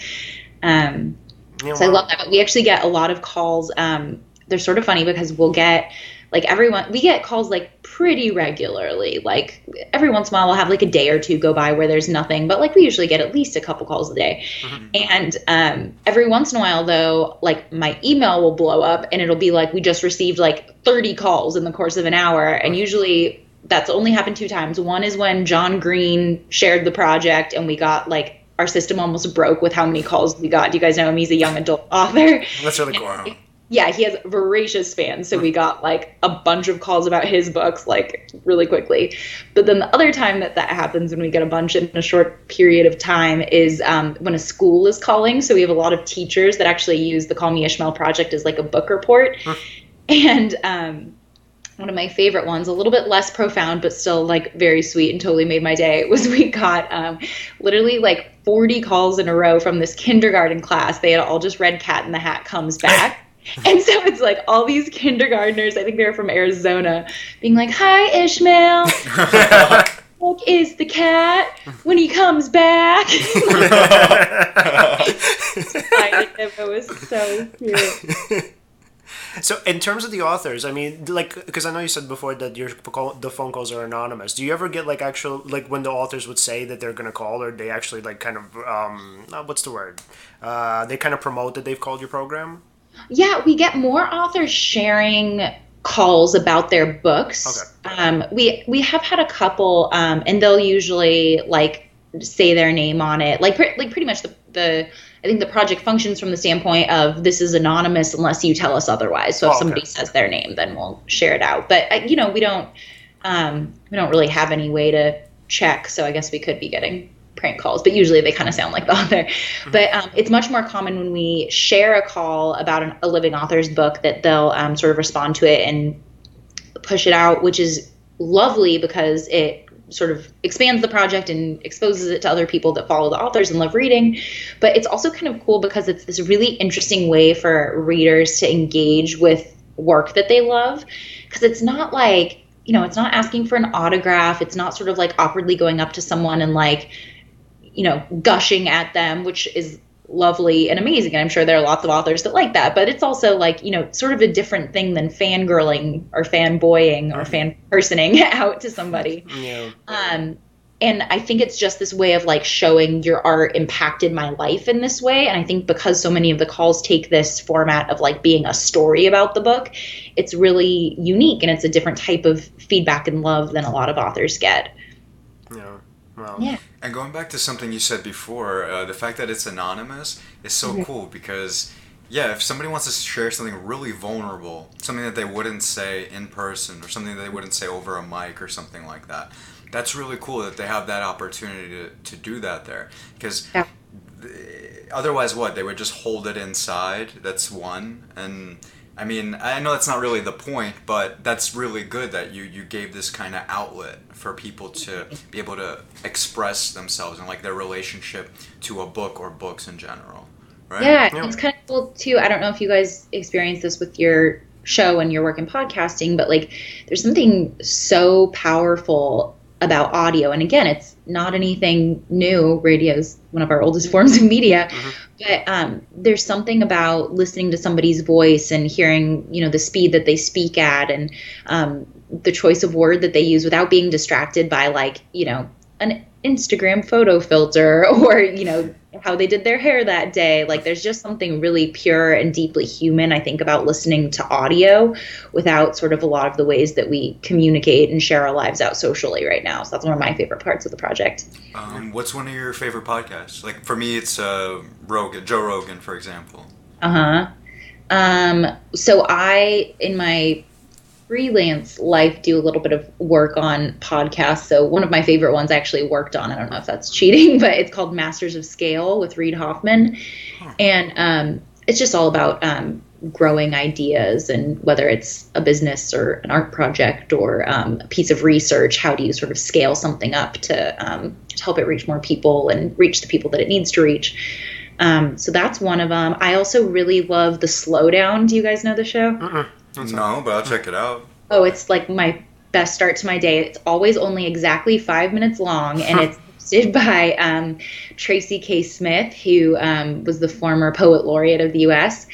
um, yeah, so i love that but we actually get a lot of calls um, they're sort of funny because we'll get like everyone we get calls like pretty regularly like every once in a while we'll have like a day or two go by where there's nothing but like we usually get at least a couple calls a day mm-hmm. and um, every once in a while though like my email will blow up and it'll be like we just received like 30 calls in the course of an hour and usually that's only happened two times one is when john green shared the project and we got like our system almost broke with how many calls we got. Do you guys know him? He's a young adult author. That's really cool yeah, he has voracious fans. So we got like a bunch of calls about his books like really quickly. But then the other time that that happens when we get a bunch in a short period of time is um, when a school is calling. So we have a lot of teachers that actually use the Call Me Ishmael project as like a book report. Huh. And um, one of my favorite ones, a little bit less profound, but still like very sweet and totally made my day, was we got um, literally like 40 calls in a row from this kindergarten class. They had all just read Cat in the Hat Comes Back. And so it's like all these kindergartners, I think they're from Arizona, being like, Hi, Ishmael. What is the cat when he comes back? it was so cute. So, in terms of the authors, I mean, like, because I know you said before that your the phone calls are anonymous. Do you ever get like actual like when the authors would say that they're gonna call, or they actually like kind of um, uh, what's the word? Uh, they kind of promote that they've called your program. Yeah, we get more authors sharing calls about their books. Okay. Um, we we have had a couple, um, and they'll usually like say their name on it. Like pre- like pretty much the the I think the project functions from the standpoint of this is anonymous unless you tell us otherwise. So if oh, okay. somebody says their name, then we'll share it out. But uh, you know, we don't um, we don't really have any way to check. So I guess we could be getting prank calls, but usually they kind of sound like the author. Mm-hmm. But um, it's much more common when we share a call about an, a living author's book that they'll um, sort of respond to it and push it out, which is lovely because it sort of expands the project and exposes it to other people that follow the authors and love reading. But it's also kind of cool because it's this really interesting way for readers to engage with work that they love. Because it's not like, you know, it's not asking for an autograph. It's not sort of like awkwardly going up to someone and like, you know, gushing at them, which is lovely and amazing. And I'm sure there are lots of authors that like that, but it's also like, you know, sort of a different thing than fangirling or fanboying or fan personing out to somebody. Yeah. Um, and I think it's just this way of like showing your art impacted my life in this way. And I think because so many of the calls take this format of like being a story about the book, it's really unique and it's a different type of feedback and love than a lot of authors get. Yeah. Well, Yeah. And going back to something you said before, uh, the fact that it's anonymous is so Mhm. cool because, yeah, if somebody wants to share something really vulnerable, something that they wouldn't say in person or something that they wouldn't say over a mic or something like that, that's really cool that they have that opportunity to, to do that there. Because Yeah. th- otherwise, what? They would just hold it inside. That's one. And. I mean, I know that's not really the point, but that's really good that you, you gave this kind of outlet for people to be able to express themselves and like their relationship to a book or books in general, right? Yeah, Yeah. it's kind of cool too. I don't know if you guys experience this with your show and your work in podcasting, but like there's something so powerful about audio. And again, it's not anything new. Radio's one of our oldest forms of media. But um, there's something about listening to somebody's voice and hearing, you know, the speed that they speak at and um, the choice of word that they use without being distracted by like, you know, an Instagram photo filter or, you know, how they did their hair that day. Like there's just something really pure and deeply human, I think, about listening to audio without sort of a lot of the ways that we communicate and share our lives out socially right now. So that's one of my favorite parts of the project. Um, what's one of your favorite podcasts? Like for me, it's uh, Rogan, Joe Rogan, for example. Uh huh. Um, so I, in my freelance life, do a little bit of work on podcasts. So one of my favorite ones I actually worked on. I don't know if that's cheating, but it's called Masters of Scale with Reid Hoffman, and um, it's just all about um, growing ideas and whether it's a business or an art project or um, a piece of research. How do you sort of scale something up to um, to help it reach more people and reach the people that it needs to reach? Um, so that's one of them. I also really love the slowdown. Do you guys know the show? Mm-mm. That's No, but I'll check it out. Oh, it's like my best start to my day. It's always only exactly five minutes long, and it's hosted by um, Tracy K. Smith, who um, was the former poet laureate of the U.S.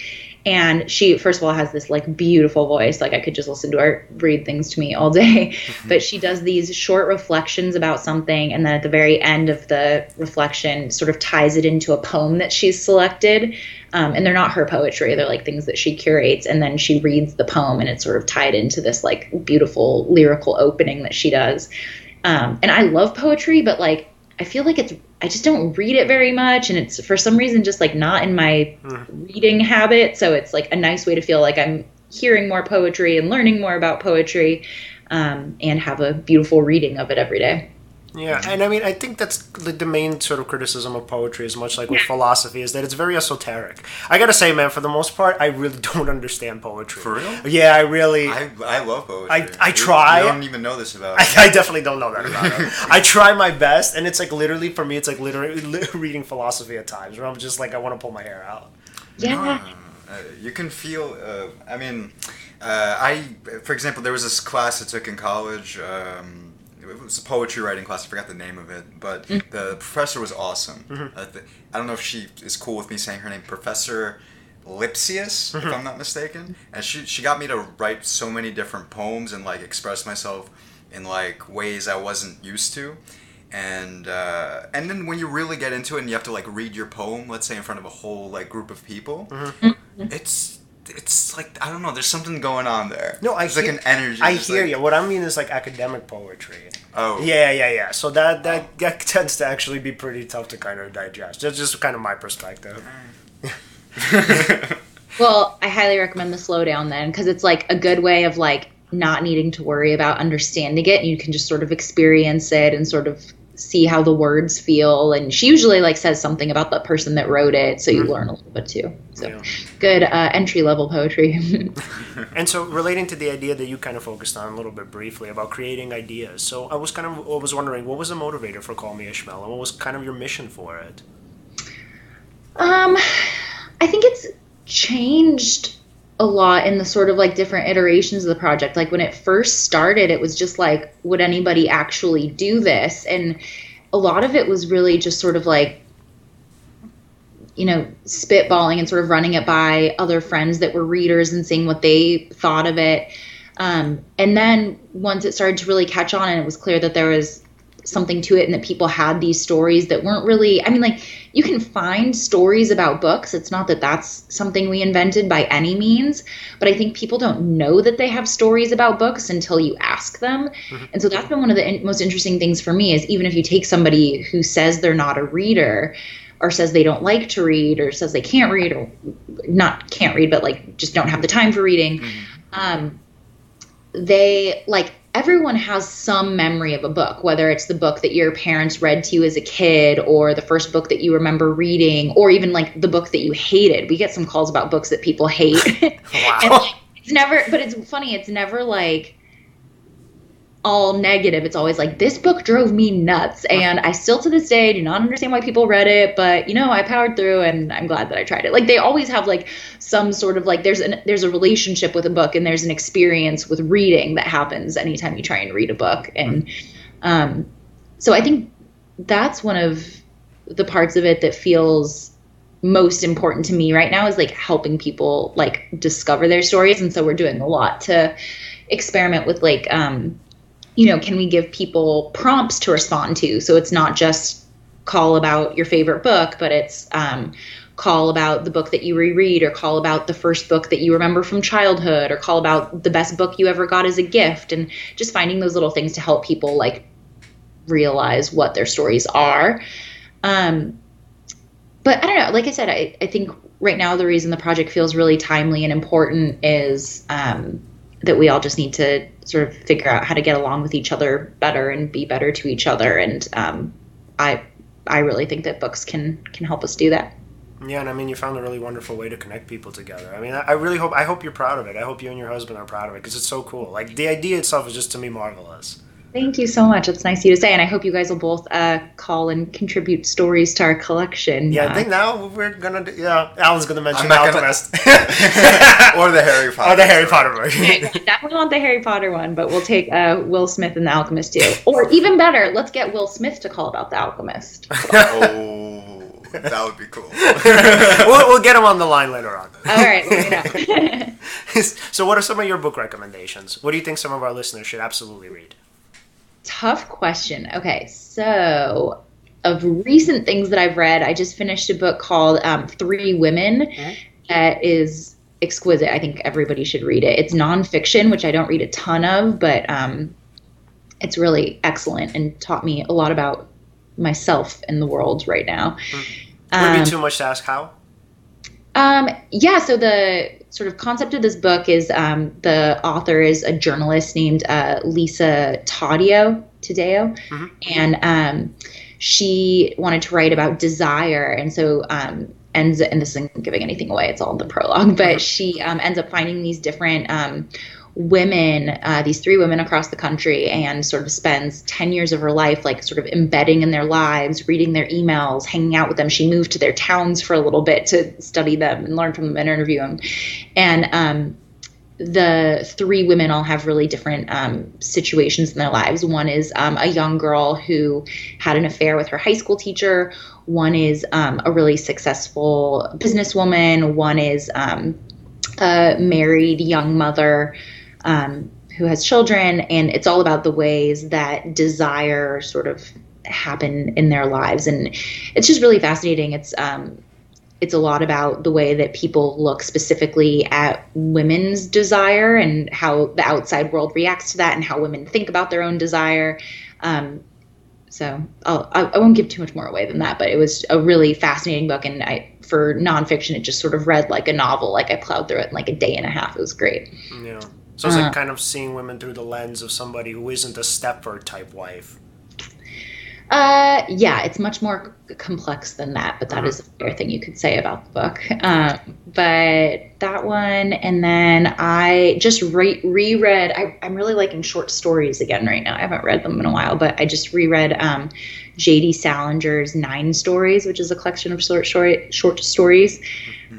And she, first of all, has this like beautiful voice. Like I could just listen to her read things to me all day. but she does these short reflections about something, and then at the very end of the reflection, sort of ties it into a poem that she's selected. Um, and they're not her poetry; they're like things that she curates, and then she reads the poem, and it's sort of tied into this like beautiful lyrical opening that she does. Um, and I love poetry, but like I feel like it's I just don't read it very much, and it's for some reason just like not in my reading habit. So it's like a nice way to feel like I'm hearing more poetry and learning more about poetry, um, and have a beautiful reading of it every day. Yeah, and I mean, I think that's the, the main sort of criticism of poetry, as much like with philosophy, is that it's very esoteric. I gotta say, man, for the most part, I really don't understand poetry. For real? Yeah, I really. I, I love poetry. I- I try. You don't even know this about. I. I definitely don't know that about it. I try my best, and it's like literally for me, it's like literally li- reading philosophy at times, where I'm just like, I want to pull my hair out. Yeah. Uh, you can feel. Uh, I mean, uh, I, for example, there was this class I took in college. Um, it was a poetry writing class. I forgot the name of it, but the professor was awesome. Uh, th- I don't know if she is cool with me saying her name, Professor Lipsius, if I'm not mistaken. And she she got me to write so many different poems and like express myself in like ways I wasn't used to. And uh, and then when you really get into it and you have to like read your poem, let's say in front of a whole like group of people, it's it's like I don't know. There's something going on there. No, I It's hear, like an energy. I hear like- you. What I mean is like academic poetry. Oh, Yeah, yeah, yeah. So that that, oh. that tends to actually be pretty tough to kind of digest. That's just kind of my perspective. Mm. Well, I highly recommend the slowdown then because it's like a good way of like not needing to worry about understanding it. You can just sort of experience it and sort of see how the words feel and she usually like says something about the person that wrote it so you mm-hmm. learn a little bit too so yeah. good uh, entry level poetry and so relating to the idea that you kind of focused on a little bit briefly about creating ideas so i was kind of I was wondering what was the motivator for call me ishmael and what was kind of your mission for it um i think it's changed a lot in the sort of like different iterations of the project. Like when it first started, it was just like, would anybody actually do this? And a lot of it was really just sort of like, you know, spitballing and sort of running it by other friends that were readers and seeing what they thought of it. Um, and then once it started to really catch on and it was clear that there was something to it and that people had these stories that weren't really i mean like you can find stories about books it's not that that's something we invented by any means but i think people don't know that they have stories about books until you ask them mm-hmm. and so that's been one of the in- most interesting things for me is even if you take somebody who says they're not a reader or says they don't like to read or says they can't read or not can't read but like just don't have the time for reading mm-hmm. um, they like everyone has some memory of a book, whether it's the book that your parents read to you as a kid, or the first book that you remember reading, or even like the book that you hated. We get some calls about books that people hate. wow. and, like, it's never, but it's funny. It's never like all negative. It's always like this book drove me nuts, and I still to this day do not understand why people read it. But you know, I powered through, and I'm glad that I tried it. Like they always have like some sort of like there's an there's a relationship with a book, and there's an experience with reading that happens anytime you try and read a book, and um, so I think that's one of the parts of it that feels most important to me right now is like helping people like discover their stories and so we're doing a lot to experiment with like um you know, can we give people prompts to respond to? So it's not just call about your favorite book, but it's um, call about the book that you reread, or call about the first book that you remember from childhood, or call about the best book you ever got as a gift, and just finding those little things to help people like realize what their stories are. Um, but I don't know. Like I said, I, I think right now the reason the project feels really timely and important is um, that we all just need to sort of figure out how to get along with each other better and be better to each other. And um, I I really think that books can can help us do that. Yeah, and I mean, you found a really wonderful way to connect people together. I mean, I, really hope I hope you're proud of it. I hope you and your husband are proud of it because it's so cool. Like the idea itself is just to me marvelous. Thank you so much. It's nice of you to say, and I hope you guys will both uh, call and contribute stories to our collection. Yeah, uh, I think now we're gonna. Do, yeah, Alan's gonna mention the Alchemist gonna... or the Harry Potter. Or the Harry Potter one. definitely want the Harry Potter one, but we'll take uh, Will Smith and the Alchemist too. Or even better, let's get Will Smith to call about the Alchemist. oh, that would be cool. we'll, we'll, get him on the line later on. All right. so, what are some of your book recommendations? What do you think some of our listeners should absolutely read? Tough question. Okay, so of recent things that I've read, I just finished a book called um, Three Women mm-hmm. that is exquisite. I think everybody should read it. It's nonfiction, which I don't read a ton of, but um, it's really excellent and taught me a lot about myself in the world right now. Mm-hmm. Would um, be too much to ask how? Um, yeah, so the sort of concept of this book is um, the author is a journalist named uh, Lisa Taddeo, Taddeo mm-hmm. and um, she wanted to write about desire, and so um, ends and this isn't giving anything away; it's all in the prologue. But mm-hmm. she um, ends up finding these different um, women, uh, these three women across the country, and sort of spends 10 years of her life, like sort of embedding in their lives, reading their emails, hanging out with them. She moved to their towns for a little bit to study them and learn from them and interview them. And um, the three women all have really different um, situations in their lives. One is um, a young girl who had an affair with her high school teacher. One is um, a really successful businesswoman. One is um, a married young mother um, who has children, and it's all about the ways that desire sort of happen in their lives, and it's just really fascinating. It's um, it's a lot about the way that people look specifically at women's desire and how the outside world reacts to that, and how women think about their own desire. Um, so I'll, I, won't give too much more away than that, but it was a really fascinating book, and I for nonfiction, it just sort of read like a novel. Like I plowed through it in like a day and a half. It was great. Yeah. So it's uh, like kind of seeing women through the lens of somebody who isn't a Stepford type wife. Uh, yeah, it's much more complex than that, but that is a fair thing you could say about the book. Um, but that one, and then I just re- reread. I, I'm really liking short stories again right now. I haven't read them in a while, but I just reread um, J.D. Salinger's Nine Stories, which is a collection of short short, short stories.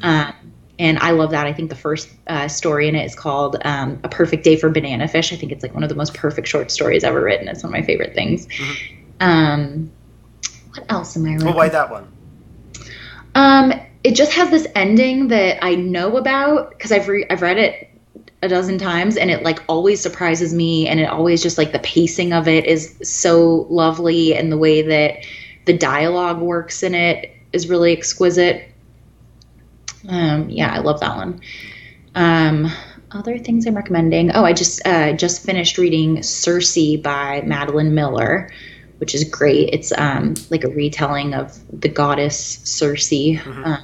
Um, and I love that. I think the first uh, story in it is called um, "A Perfect Day for Bananafish." I think it's like one of the most perfect short stories ever written. It's one of my favorite things. Um, what else am I? Well, why that one? Um, it just has this ending that I know about because I've re- I've read it a dozen times and it like always surprises me and it always just like the pacing of it is so lovely and the way that the dialogue works in it is really exquisite. Um, yeah, I love that one. Um, other things I'm recommending. Oh, I just uh, just finished reading Circe by Madeline Miller, which is great. It's um, like a retelling of the goddess Circe uh,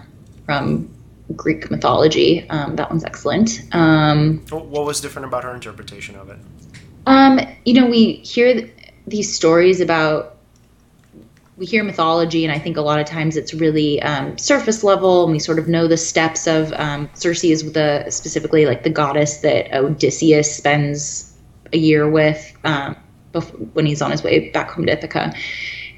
from Greek mythology. Um, that one's excellent. Um, What was different about her interpretation of it? um, you know, we hear th- these stories about we hear mythology, and I think a lot of times it's really um, surface level, and we sort of know the steps of um, Circe is the specifically like the goddess that Odysseus spends a year with um, bef- when he's on his way back home to Ithaca,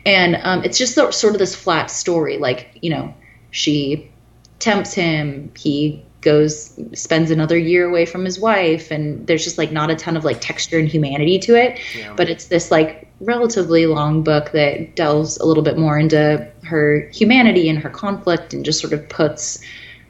and um, it's just the, sort of this flat story, like you know, she tempts him, he goes spends another year away from his wife and there's just like not a ton of like texture and humanity to it Yeah. but it's this like relatively long book that delves a little bit more into her humanity and her conflict and just sort of puts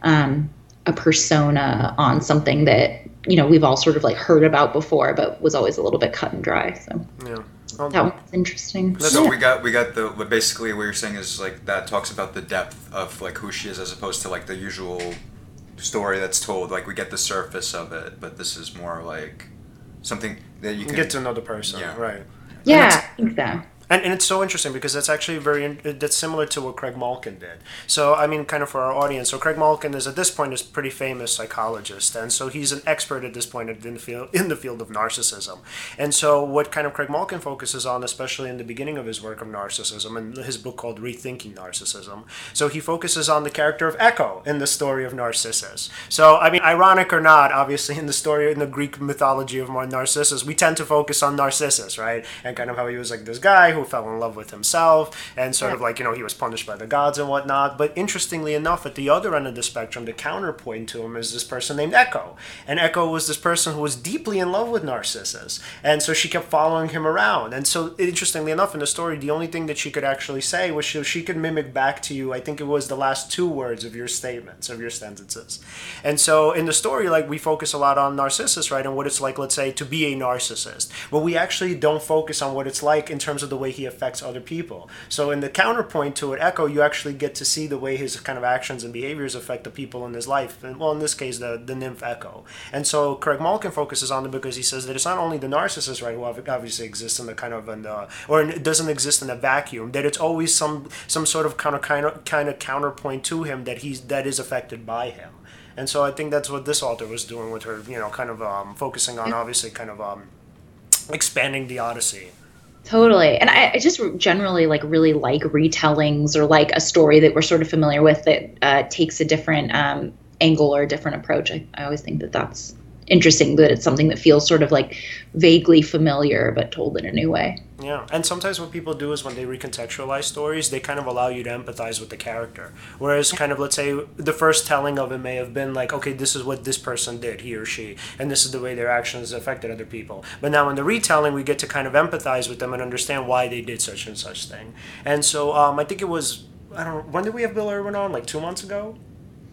um, a persona on something that you know we've all sort of like heard about before but was always a little bit cut and dry so Yeah. Oh, that one's interesting So Yeah. we got we got the what basically what you're saying is like that talks about the depth of like who she is as opposed to like the usual story that's told. Like we get the surface of it, but this is more like something that you you can get to know the person, Yeah. right? Yeah i think so And, and it's so interesting because that's actually very that's similar to what Craig Malkin did. So I mean, kind of for our audience. So Craig Malkin is at this point is pretty famous psychologist, and so he's an expert at this point in the field in the field of narcissism. And so what kind of Craig Malkin focuses on, especially in the beginning of his work of narcissism and his book called Rethinking Narcissism. So he focuses on the character of Echo in the story of Narcissus. So I mean, ironic or not, obviously in the story in the Greek mythology of Narcissus, we tend to focus on Narcissus, right? And kind of how he was like this guy who fell in love with himself and sort of like, you know, he was punished by the gods and whatnot. But interestingly enough, at the other end of the spectrum, the counterpoint to him is this person named Echo. And Echo was this person who was deeply in love with Narcissus. And so she kept following him around. And so, interestingly enough, in the story, the only thing that she could actually say was she, she could mimic back to you, I think it was the last two words of your statements, of your sentences. And so, in the story, like, we focus a lot on Narcissus, right? And what it's like, let's say, to be a narcissist. But we actually don't focus on what it's like in terms of the way he affects other people. So, in the counterpoint to it, Echo, you actually get to see the way his kind of actions and behaviors affect the people in his life. And, well, in this case, the, the nymph Echo. And so, Craig Malkin focuses on it because he says that it's not only the narcissist, right, who obviously exists in the kind of, in the, or it doesn't exist in a vacuum, that it's always some some sort of kind of kind of kind of counterpoint to him that he's that is affected by him. And so I think that's what this author was doing with her, you know, kind of um, focusing on obviously kind of um, expanding the Odyssey. Totally. And I, I just generally like really like retellings or like a story that we're sort of familiar with that uh, takes a different um, angle or a different approach. I, I always think that that's interesting that it's something that feels sort of like vaguely familiar but told in a new way. Yeah, and sometimes what people do is when they recontextualize stories, they kind of allow you to empathize with the character. Whereas, kind of, let's say the first telling of it may have been like, okay, this is what this person did, he or she, and this is the way their actions affected other people. But now in the retelling, we get to kind of empathize with them and understand why they did such and such thing. And so, um, I think it was, I don't know, when did we have Bill Irwin on? Like two months ago?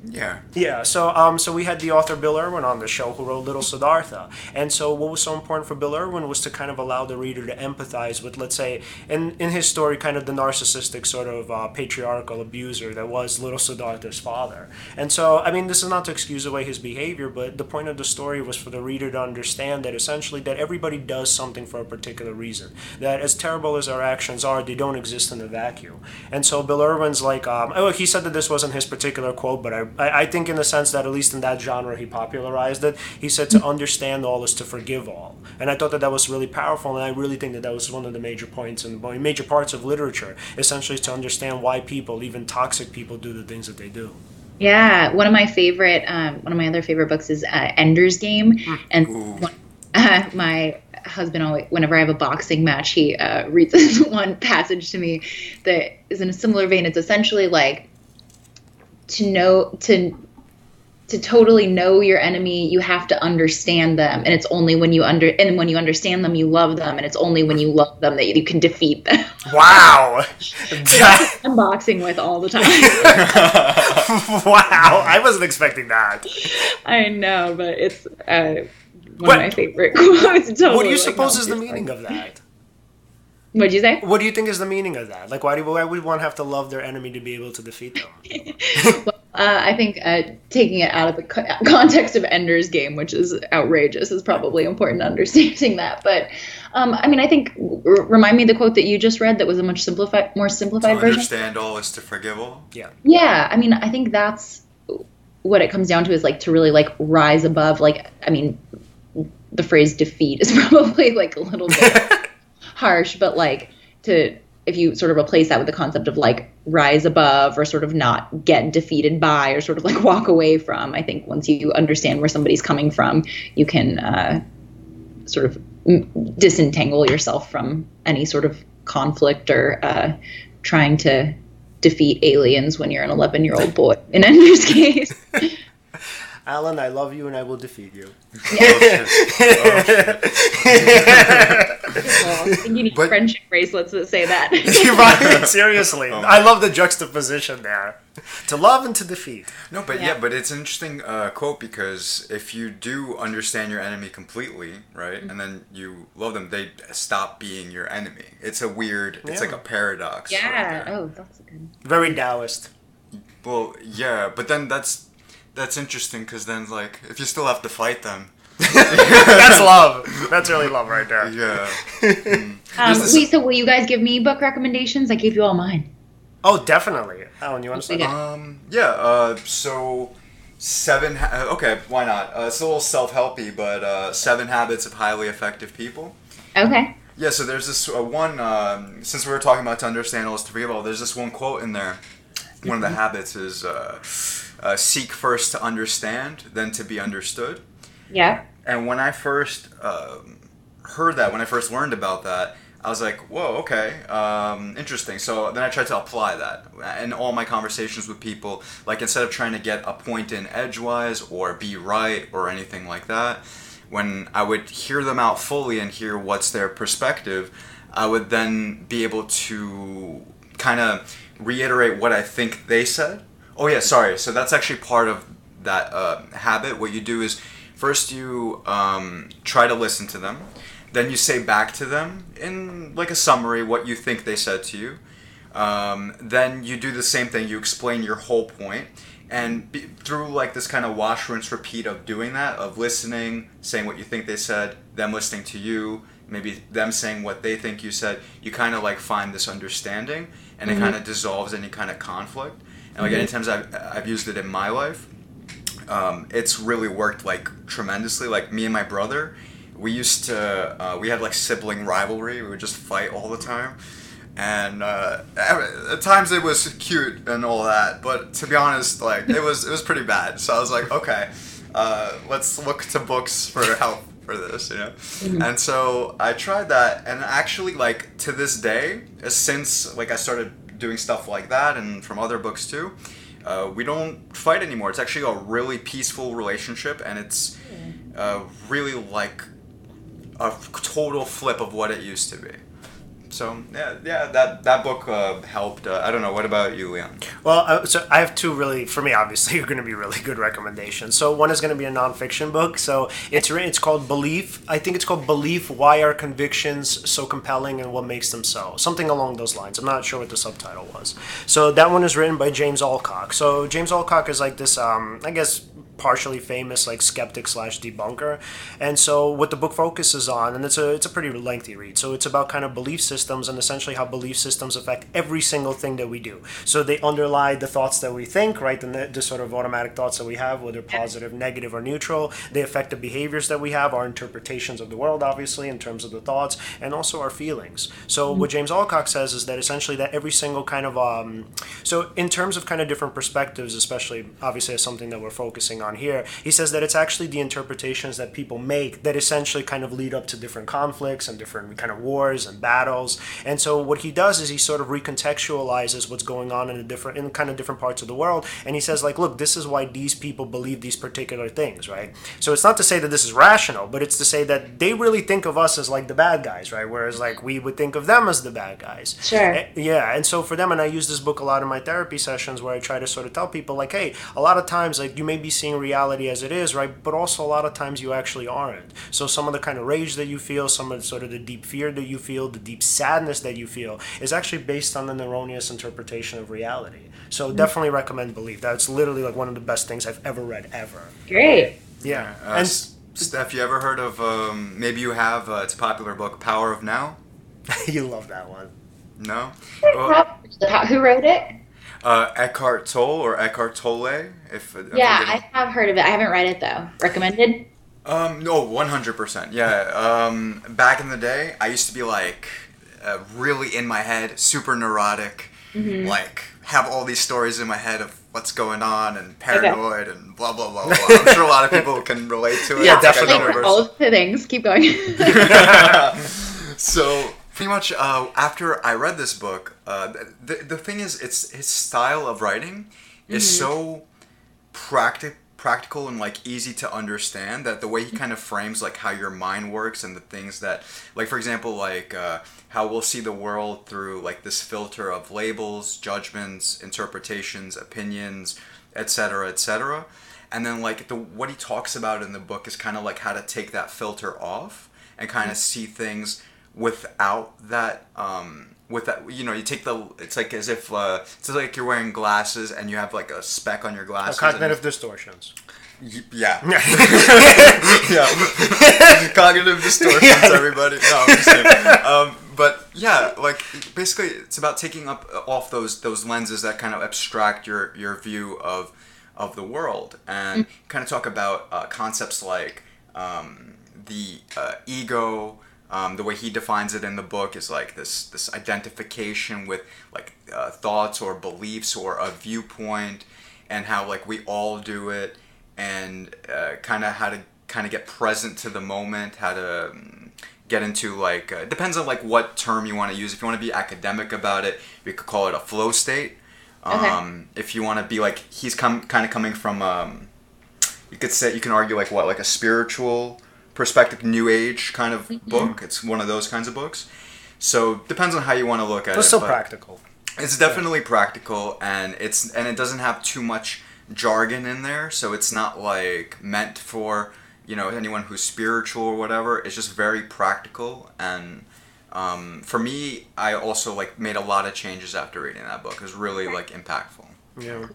Yeah. Yeah, so um, so we had the author Bill Irwin on the show who wrote Little Siddhartha, and so what was so important for Bill Irwin was to kind of allow the reader to empathize with, let's say, in in his story, kind of the narcissistic sort of uh, patriarchal abuser that was Little Siddhartha's father. And so, I mean, this is not to excuse away his behavior, but the point of the story was for the reader to understand that essentially that everybody does something for a particular reason. That as terrible as our actions are, they don't exist in a vacuum. And so Bill Irwin's like, um, oh, he said that this wasn't his particular quote, but I I, I think in the sense that at least in that genre he popularized it. He said to understand all is to forgive all, and I thought that that was really powerful. And I really think that that was one of the major points and major parts of literature, essentially to understand why people, even toxic people, do the things that they do. Yeah, one of my favorite, um, one of my other favorite books is uh, Ender's Game, and one, uh, my husband always, whenever I have a boxing match, he uh, reads this one passage to me that is in a similar vein. It's essentially like to know to to totally know your enemy, you have to understand them, and it's only when you under and when you understand them, you love them, and it's only when you love them that you can defeat them. Wow, I'm boxing with all the time. wow, I wasn't expecting that. I know, but it's uh, one what, of my favorite quotes. Totally what do you suppose is the meaning of that? What'd you say? What do you think is the meaning of that? Like, why do why would one have to love their enemy to be able to defeat them? well, uh, I think uh, taking it out of the co- context of Ender's Game, which is outrageous, is probably important to understanding that. But um, I mean, I think r- remind me the quote that you just read that was a much simplified, more simplified to version. Understand all is to forgive all. Yeah. Yeah, I mean, I think that's what it comes down to is like to really like rise above. Like, I mean, the phrase defeat is probably like a little bit harsh, but like to if you sort of replace that with the concept of like rise above or sort of not get defeated by or sort of like walk away from, I think once you understand where somebody's coming from, you can uh, sort of disentangle yourself from any sort of conflict or uh, trying to defeat aliens when you're an 11 year old boy in Ender's case. Alan, I love you and I will defeat you. Yeah. Well, you need but, friendship bracelets that say that. right? Seriously. Oh. I love the juxtaposition there. To love and to defeat. No, but yeah, yeah but it's an interesting uh, quote because if you do understand your enemy completely, right, mm-hmm. and then you love them, they stop being your enemy. It's a weird, it's yeah. like a paradox. Yeah. Right oh, that's a good. Very Taoist. Well, yeah, but then that's that's interesting because then like if you still have to fight them. that's love. That's really love right there. Yeah. Mm. Um, wait, so will you guys give me book recommendations? I gave you all mine. Oh, definitely. Alan, you want to start? Um, yeah. Uh, so seven. Ha- uh, okay, why not? Uh, it's a little self-helpy, but uh, seven habits of highly effective people. Okay. Yeah. So there's this uh, one. Um, since we were talking about to understand all is to forgive all, there's this one quote in there. One of the habits is uh, uh, seek first to understand, then to be understood. Yeah. And when I first um, heard that, when I first learned about that, I was like, whoa, okay, um, interesting. So then I tried to apply that in all my conversations with people. Like instead of trying to get a point in edgewise or be right or anything like that, when I would hear them out fully and hear what's their perspective, I would then be able to kind of reiterate what I think they said Oh yeah, sorry. So that's actually part of that uh, habit. What you do is first you um, try to listen to them, then you say back to them in like a summary what you think they said to you. Um, then you do the same thing. You explain your whole point, and be, through like this kind of wash, rinse, repeat of doing that, of listening, saying what you think they said, them listening to you, maybe them saying what they think you said, you kind of like find this understanding, and mm-hmm. it kind of dissolves any kind of conflict and like mm-hmm. anytime I've, I've used it in my life um, it's really worked like tremendously like me and my brother we used to uh, we had like sibling rivalry we would just fight all the time and uh, at times it was cute and all that but to be honest like it was it was pretty bad so i was like okay uh, let's look to books for help for this you know mm-hmm. and so i tried that and actually like to this day since like i started doing stuff like that and from other books too. Uh, we don't fight anymore. It's actually a really peaceful relationship, and it's uh, really like a total flip of what it used to be so yeah, yeah, that that book uh, helped. Uh, I don't know. What about you, Leon? Well, uh, so I have two really, for me, obviously, are going to be really good recommendations. So one is going to be a nonfiction book. So it's it's called Belief. I think it's called Belief: Why Are Convictions So Compelling and What Makes Them So? Something along those lines. I'm not sure what the subtitle was. So that one is written by James Alcock. So James Alcock is like this, um, I guess partially famous like skeptic slash debunker. And so what the book focuses on, and it's a it's a pretty lengthy read. So it's about kind of belief systems and essentially how belief systems affect every single thing that we do. So they underlie the thoughts that we think, right? The, the sort of automatic thoughts that we have, whether positive, negative, or neutral. They affect the behaviors that we have, our interpretations of the world, obviously, in terms of the thoughts, and also our feelings. So what James Alcock says is that essentially that every single kind of um, so in terms of kind of different perspectives, especially obviously as something that we're focusing on here, he says that it's actually the interpretations that people make that essentially kind of lead up to different conflicts and different kind of wars and battles. And so what he does is he sort of recontextualizes what's going on in a different in kind of different parts of the world, and he says like, look, this is why these people believe these particular things, right? So it's not to say that this is rational, but it's to say that they really think of us as like the bad guys, right? Whereas like we would think of them as the bad guys. Sure. Yeah, and so for them, and I use this book a lot in my therapy sessions where I try to sort of tell people like, hey, a lot of times like you may be seeing reality as it is, right? But also a lot of times you actually aren't. So some of the kind of rage that you feel, some of the, sort of the deep fear that you feel, the deep sadness that you feel is actually based on an erroneous interpretation of reality. So definitely recommend Belief. That's literally like one of the best things I've ever read ever. Great. Yeah. Uh, and S- Steph, you ever heard of? Um, maybe you have. Uh, it's a popular book, Power of Now. you love that one. No. Well, Who wrote it? Uh, Eckhart Tolle or Eckhart Tolle. If if Yeah, I have heard of it. I haven't read it though. Recommended? Um, no, one hundred percent. Yeah. Um, back in the day, I used to be like uh, really in my head, super neurotic, Mm-hmm. like have all these stories in my head of what's going on and paranoid and blah blah blah blah. I'm sure a lot of people can relate to it. Yeah, definitely. Like all of the things. Keep going. so pretty much uh, after I read this book, uh, the the thing is, it's his style of writing is so practic practical and like easy to understand that the way he kind of frames like how your mind works and the things that like for example like uh, how we'll see the world through like this filter of labels judgments interpretations opinions etc etc and then like the what he talks about in the book is kind of like how to take that filter off and kind of see things without that um with that you know you take the it's like as if uh it's like you're wearing glasses and you have like a speck on your glasses and- Cognitive distortions. Y- yeah. Yeah. Cognitive distortions everybody. No I'm just kidding. um but yeah like basically it's about taking up off those those lenses that kind of abstract your your view of of the world and kind of talk about uh, concepts like um, the uh, ego um, the way he defines it in the book is like this this identification with like uh, thoughts or beliefs or a viewpoint and how like we all do it and uh, kind of how to kind of get present to the moment how to um, get into like uh, depends on like what term you want to use if you want to be academic about it we could call it a flow state Okay. um, if you want to be like he's come kind of coming from um, you could say you can argue like what like a spiritual perspective new age kind of book. It's one of those kinds of books. So depends on how you want to look at But it It's but practical. it's definitely practical and it's and it doesn't have too much jargon in there so it's not like meant for you know anyone who's spiritual or whatever. It's just very practical and um, for me i also like made a lot of changes after reading that book. It was really like impactful. Yeah.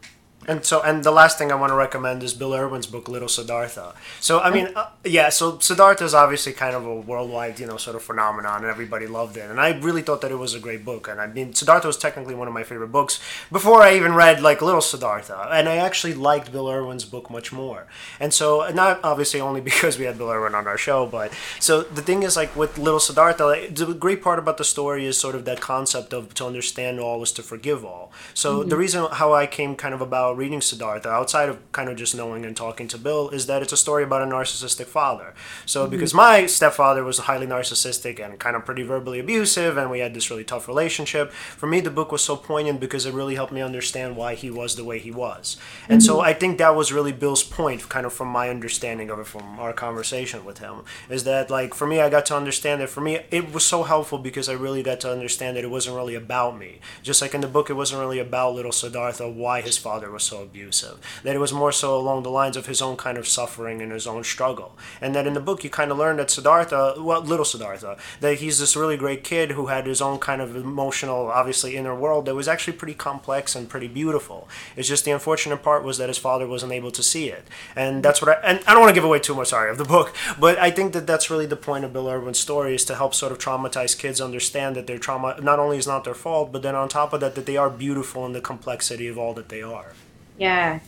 And so, and the last thing I want to recommend is Bill Irwin's book, Little Siddhartha. So, I mean, uh, yeah, so Siddhartha is obviously kind of a worldwide, you know, sort of phenomenon, and everybody loved it. And I really thought that it was a great book. And I mean, Siddhartha was technically one of my favorite books before I even read, like, Little Siddhartha. And I actually liked Bill Irwin's book much more. And so, not obviously only because we had Bill Irwin on our show, but so the thing is, like, with Little Siddhartha, like, the great part about the story is sort of that concept of to understand all is to forgive all. So, the reason how I came kind of about reading Siddhartha, outside of kind of just knowing and talking to Bill, is that it's a story about a narcissistic father. So, mm-hmm. because my stepfather was highly narcissistic and kind of pretty verbally abusive, and we had this really tough relationship, for me, the book was so poignant because it really helped me understand why he was the way he was. And so, mm-hmm. I think that was really Bill's point, kind of from my understanding of it from our conversation with him, is that, like, for me, I got to understand that for me, it was so helpful because I really got to understand that it wasn't really about me. Just like in the book, it wasn't really about little Siddhartha, why his father was so abusive. That it was more so along the lines of his own kind of suffering and his own struggle. And that in the book, you kind of learn that Siddhartha, well, little Siddhartha, that he's this really great kid who had his own kind of emotional, obviously, inner world that was actually pretty complex and pretty beautiful. It's just the unfortunate part was that his father wasn't able to see it. And that's what I, and I don't want to give away too much, sorry, of the book, but I think that that's really the point of Bill Irwin's story is to help sort of traumatized kids understand that their trauma not only is not their fault, but then on top of that, that they are beautiful in the complexity of all that they are. Yeah.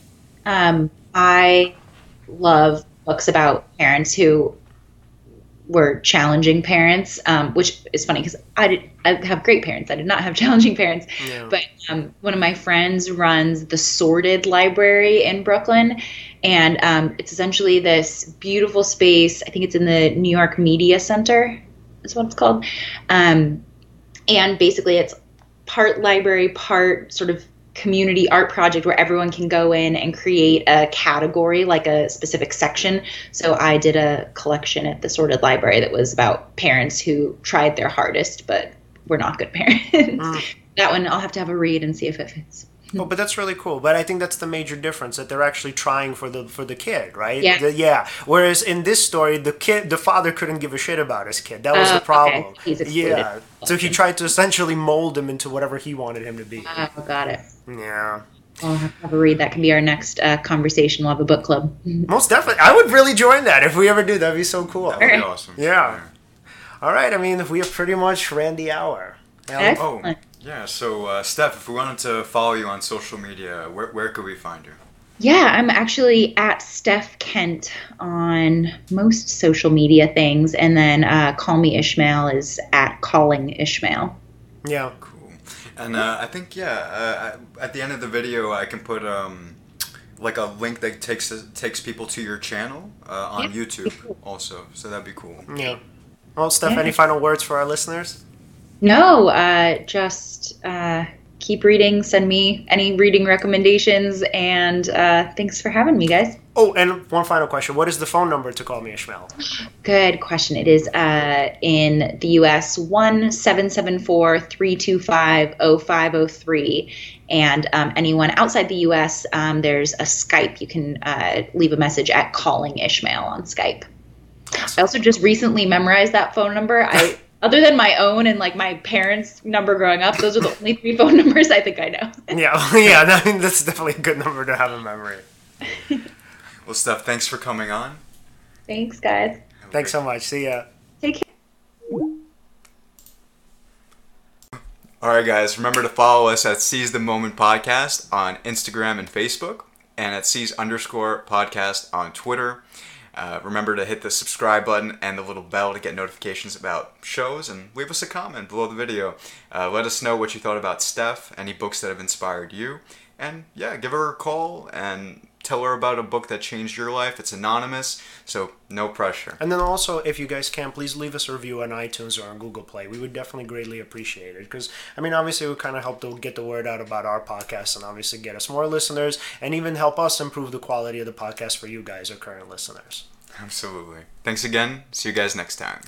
Um, I love books about parents who were challenging parents, um, which is funny because I did I have great parents. I did not have challenging parents, Yeah. but um, one of my friends runs the Sorted Library in Brooklyn, and um, it's essentially this beautiful space. I think it's in the New York Media Center, is what it's called, um, and basically it's part library, part sort of community art project where everyone can go in and create a category, like a specific section. So I did a collection at the Sorted Library that was about parents who tried their hardest but were not good parents. Mm. that one I'll have to have a read and see if it fits. Oh, but that's really cool. But I think that's the major difference that they're actually trying for the for the kid, right? Yeah. The- yeah. Whereas in this story, the kid, the father couldn't give a shit about his kid. That was Oh, the okay. problem. He's excluded. Yeah. So he tried to essentially mold him into whatever he wanted him to be. Oh, got it. Yeah. I'll have a read. That can be our next uh, conversation. We'll have a book club. Most definitely. I would really join that if we ever do. That'd be so cool. That would be Alright. awesome. Yeah. All right. I mean, we have pretty much ran the hour. Now, Excellent. Oh, yeah. So, uh, Steph, if we wanted to follow you on social media, where, where could we find you? Yeah, I'm actually at Steph Kent on most social media things, and then uh, Call Me Ishmael is at Calling Ishmael. yeah. Cool. And uh, I think yeah, uh, at the end of the video, I can put um, like a link that takes takes people to your channel uh, on Yeah. YouTube also. So that'd be cool. Yeah. Well, Steph, Yeah. any final words for our listeners? No, uh, just uh, keep reading. Send me any reading recommendations, and uh, thanks for having me, guys. Oh, and one final question. What is the phone number to call me Ishmael? Good question. It is uh, in the US 1 774 325 0503. And um, anyone outside the US, um, there's a Skype. You can uh, leave a message at Calling Ishmael on Skype. I also just recently memorized that phone number. I. Other than my own and like my parents' number growing up, those are the only three phone numbers I think I know. Yeah, yeah, I mean, that's definitely a good number to have in memory. Well, Steph, thanks for coming on. Thanks, guys. Have Thanks great- so much. See ya. Take care. All right, guys. Remember to follow us at Seize the Moment Podcast on Instagram and Facebook, and at Seize underscore Podcast on Twitter. Uh, remember to hit the subscribe button and the little bell to get notifications about shows, and leave us a comment below the video. Uh, let us know what you thought about Steph, any books that have inspired you, and yeah, give her a call and tell her about a book that changed your life. It's anonymous, so no pressure. And then also, if you guys can, please leave us a review on iTunes or on Google Play. We would definitely greatly appreciate it. Because, I mean, obviously, it would kind of help to get the word out about our podcast and obviously get us more listeners and even help us improve the quality of the podcast for you guys, our current listeners. Absolutely. Thanks again. See you guys next time.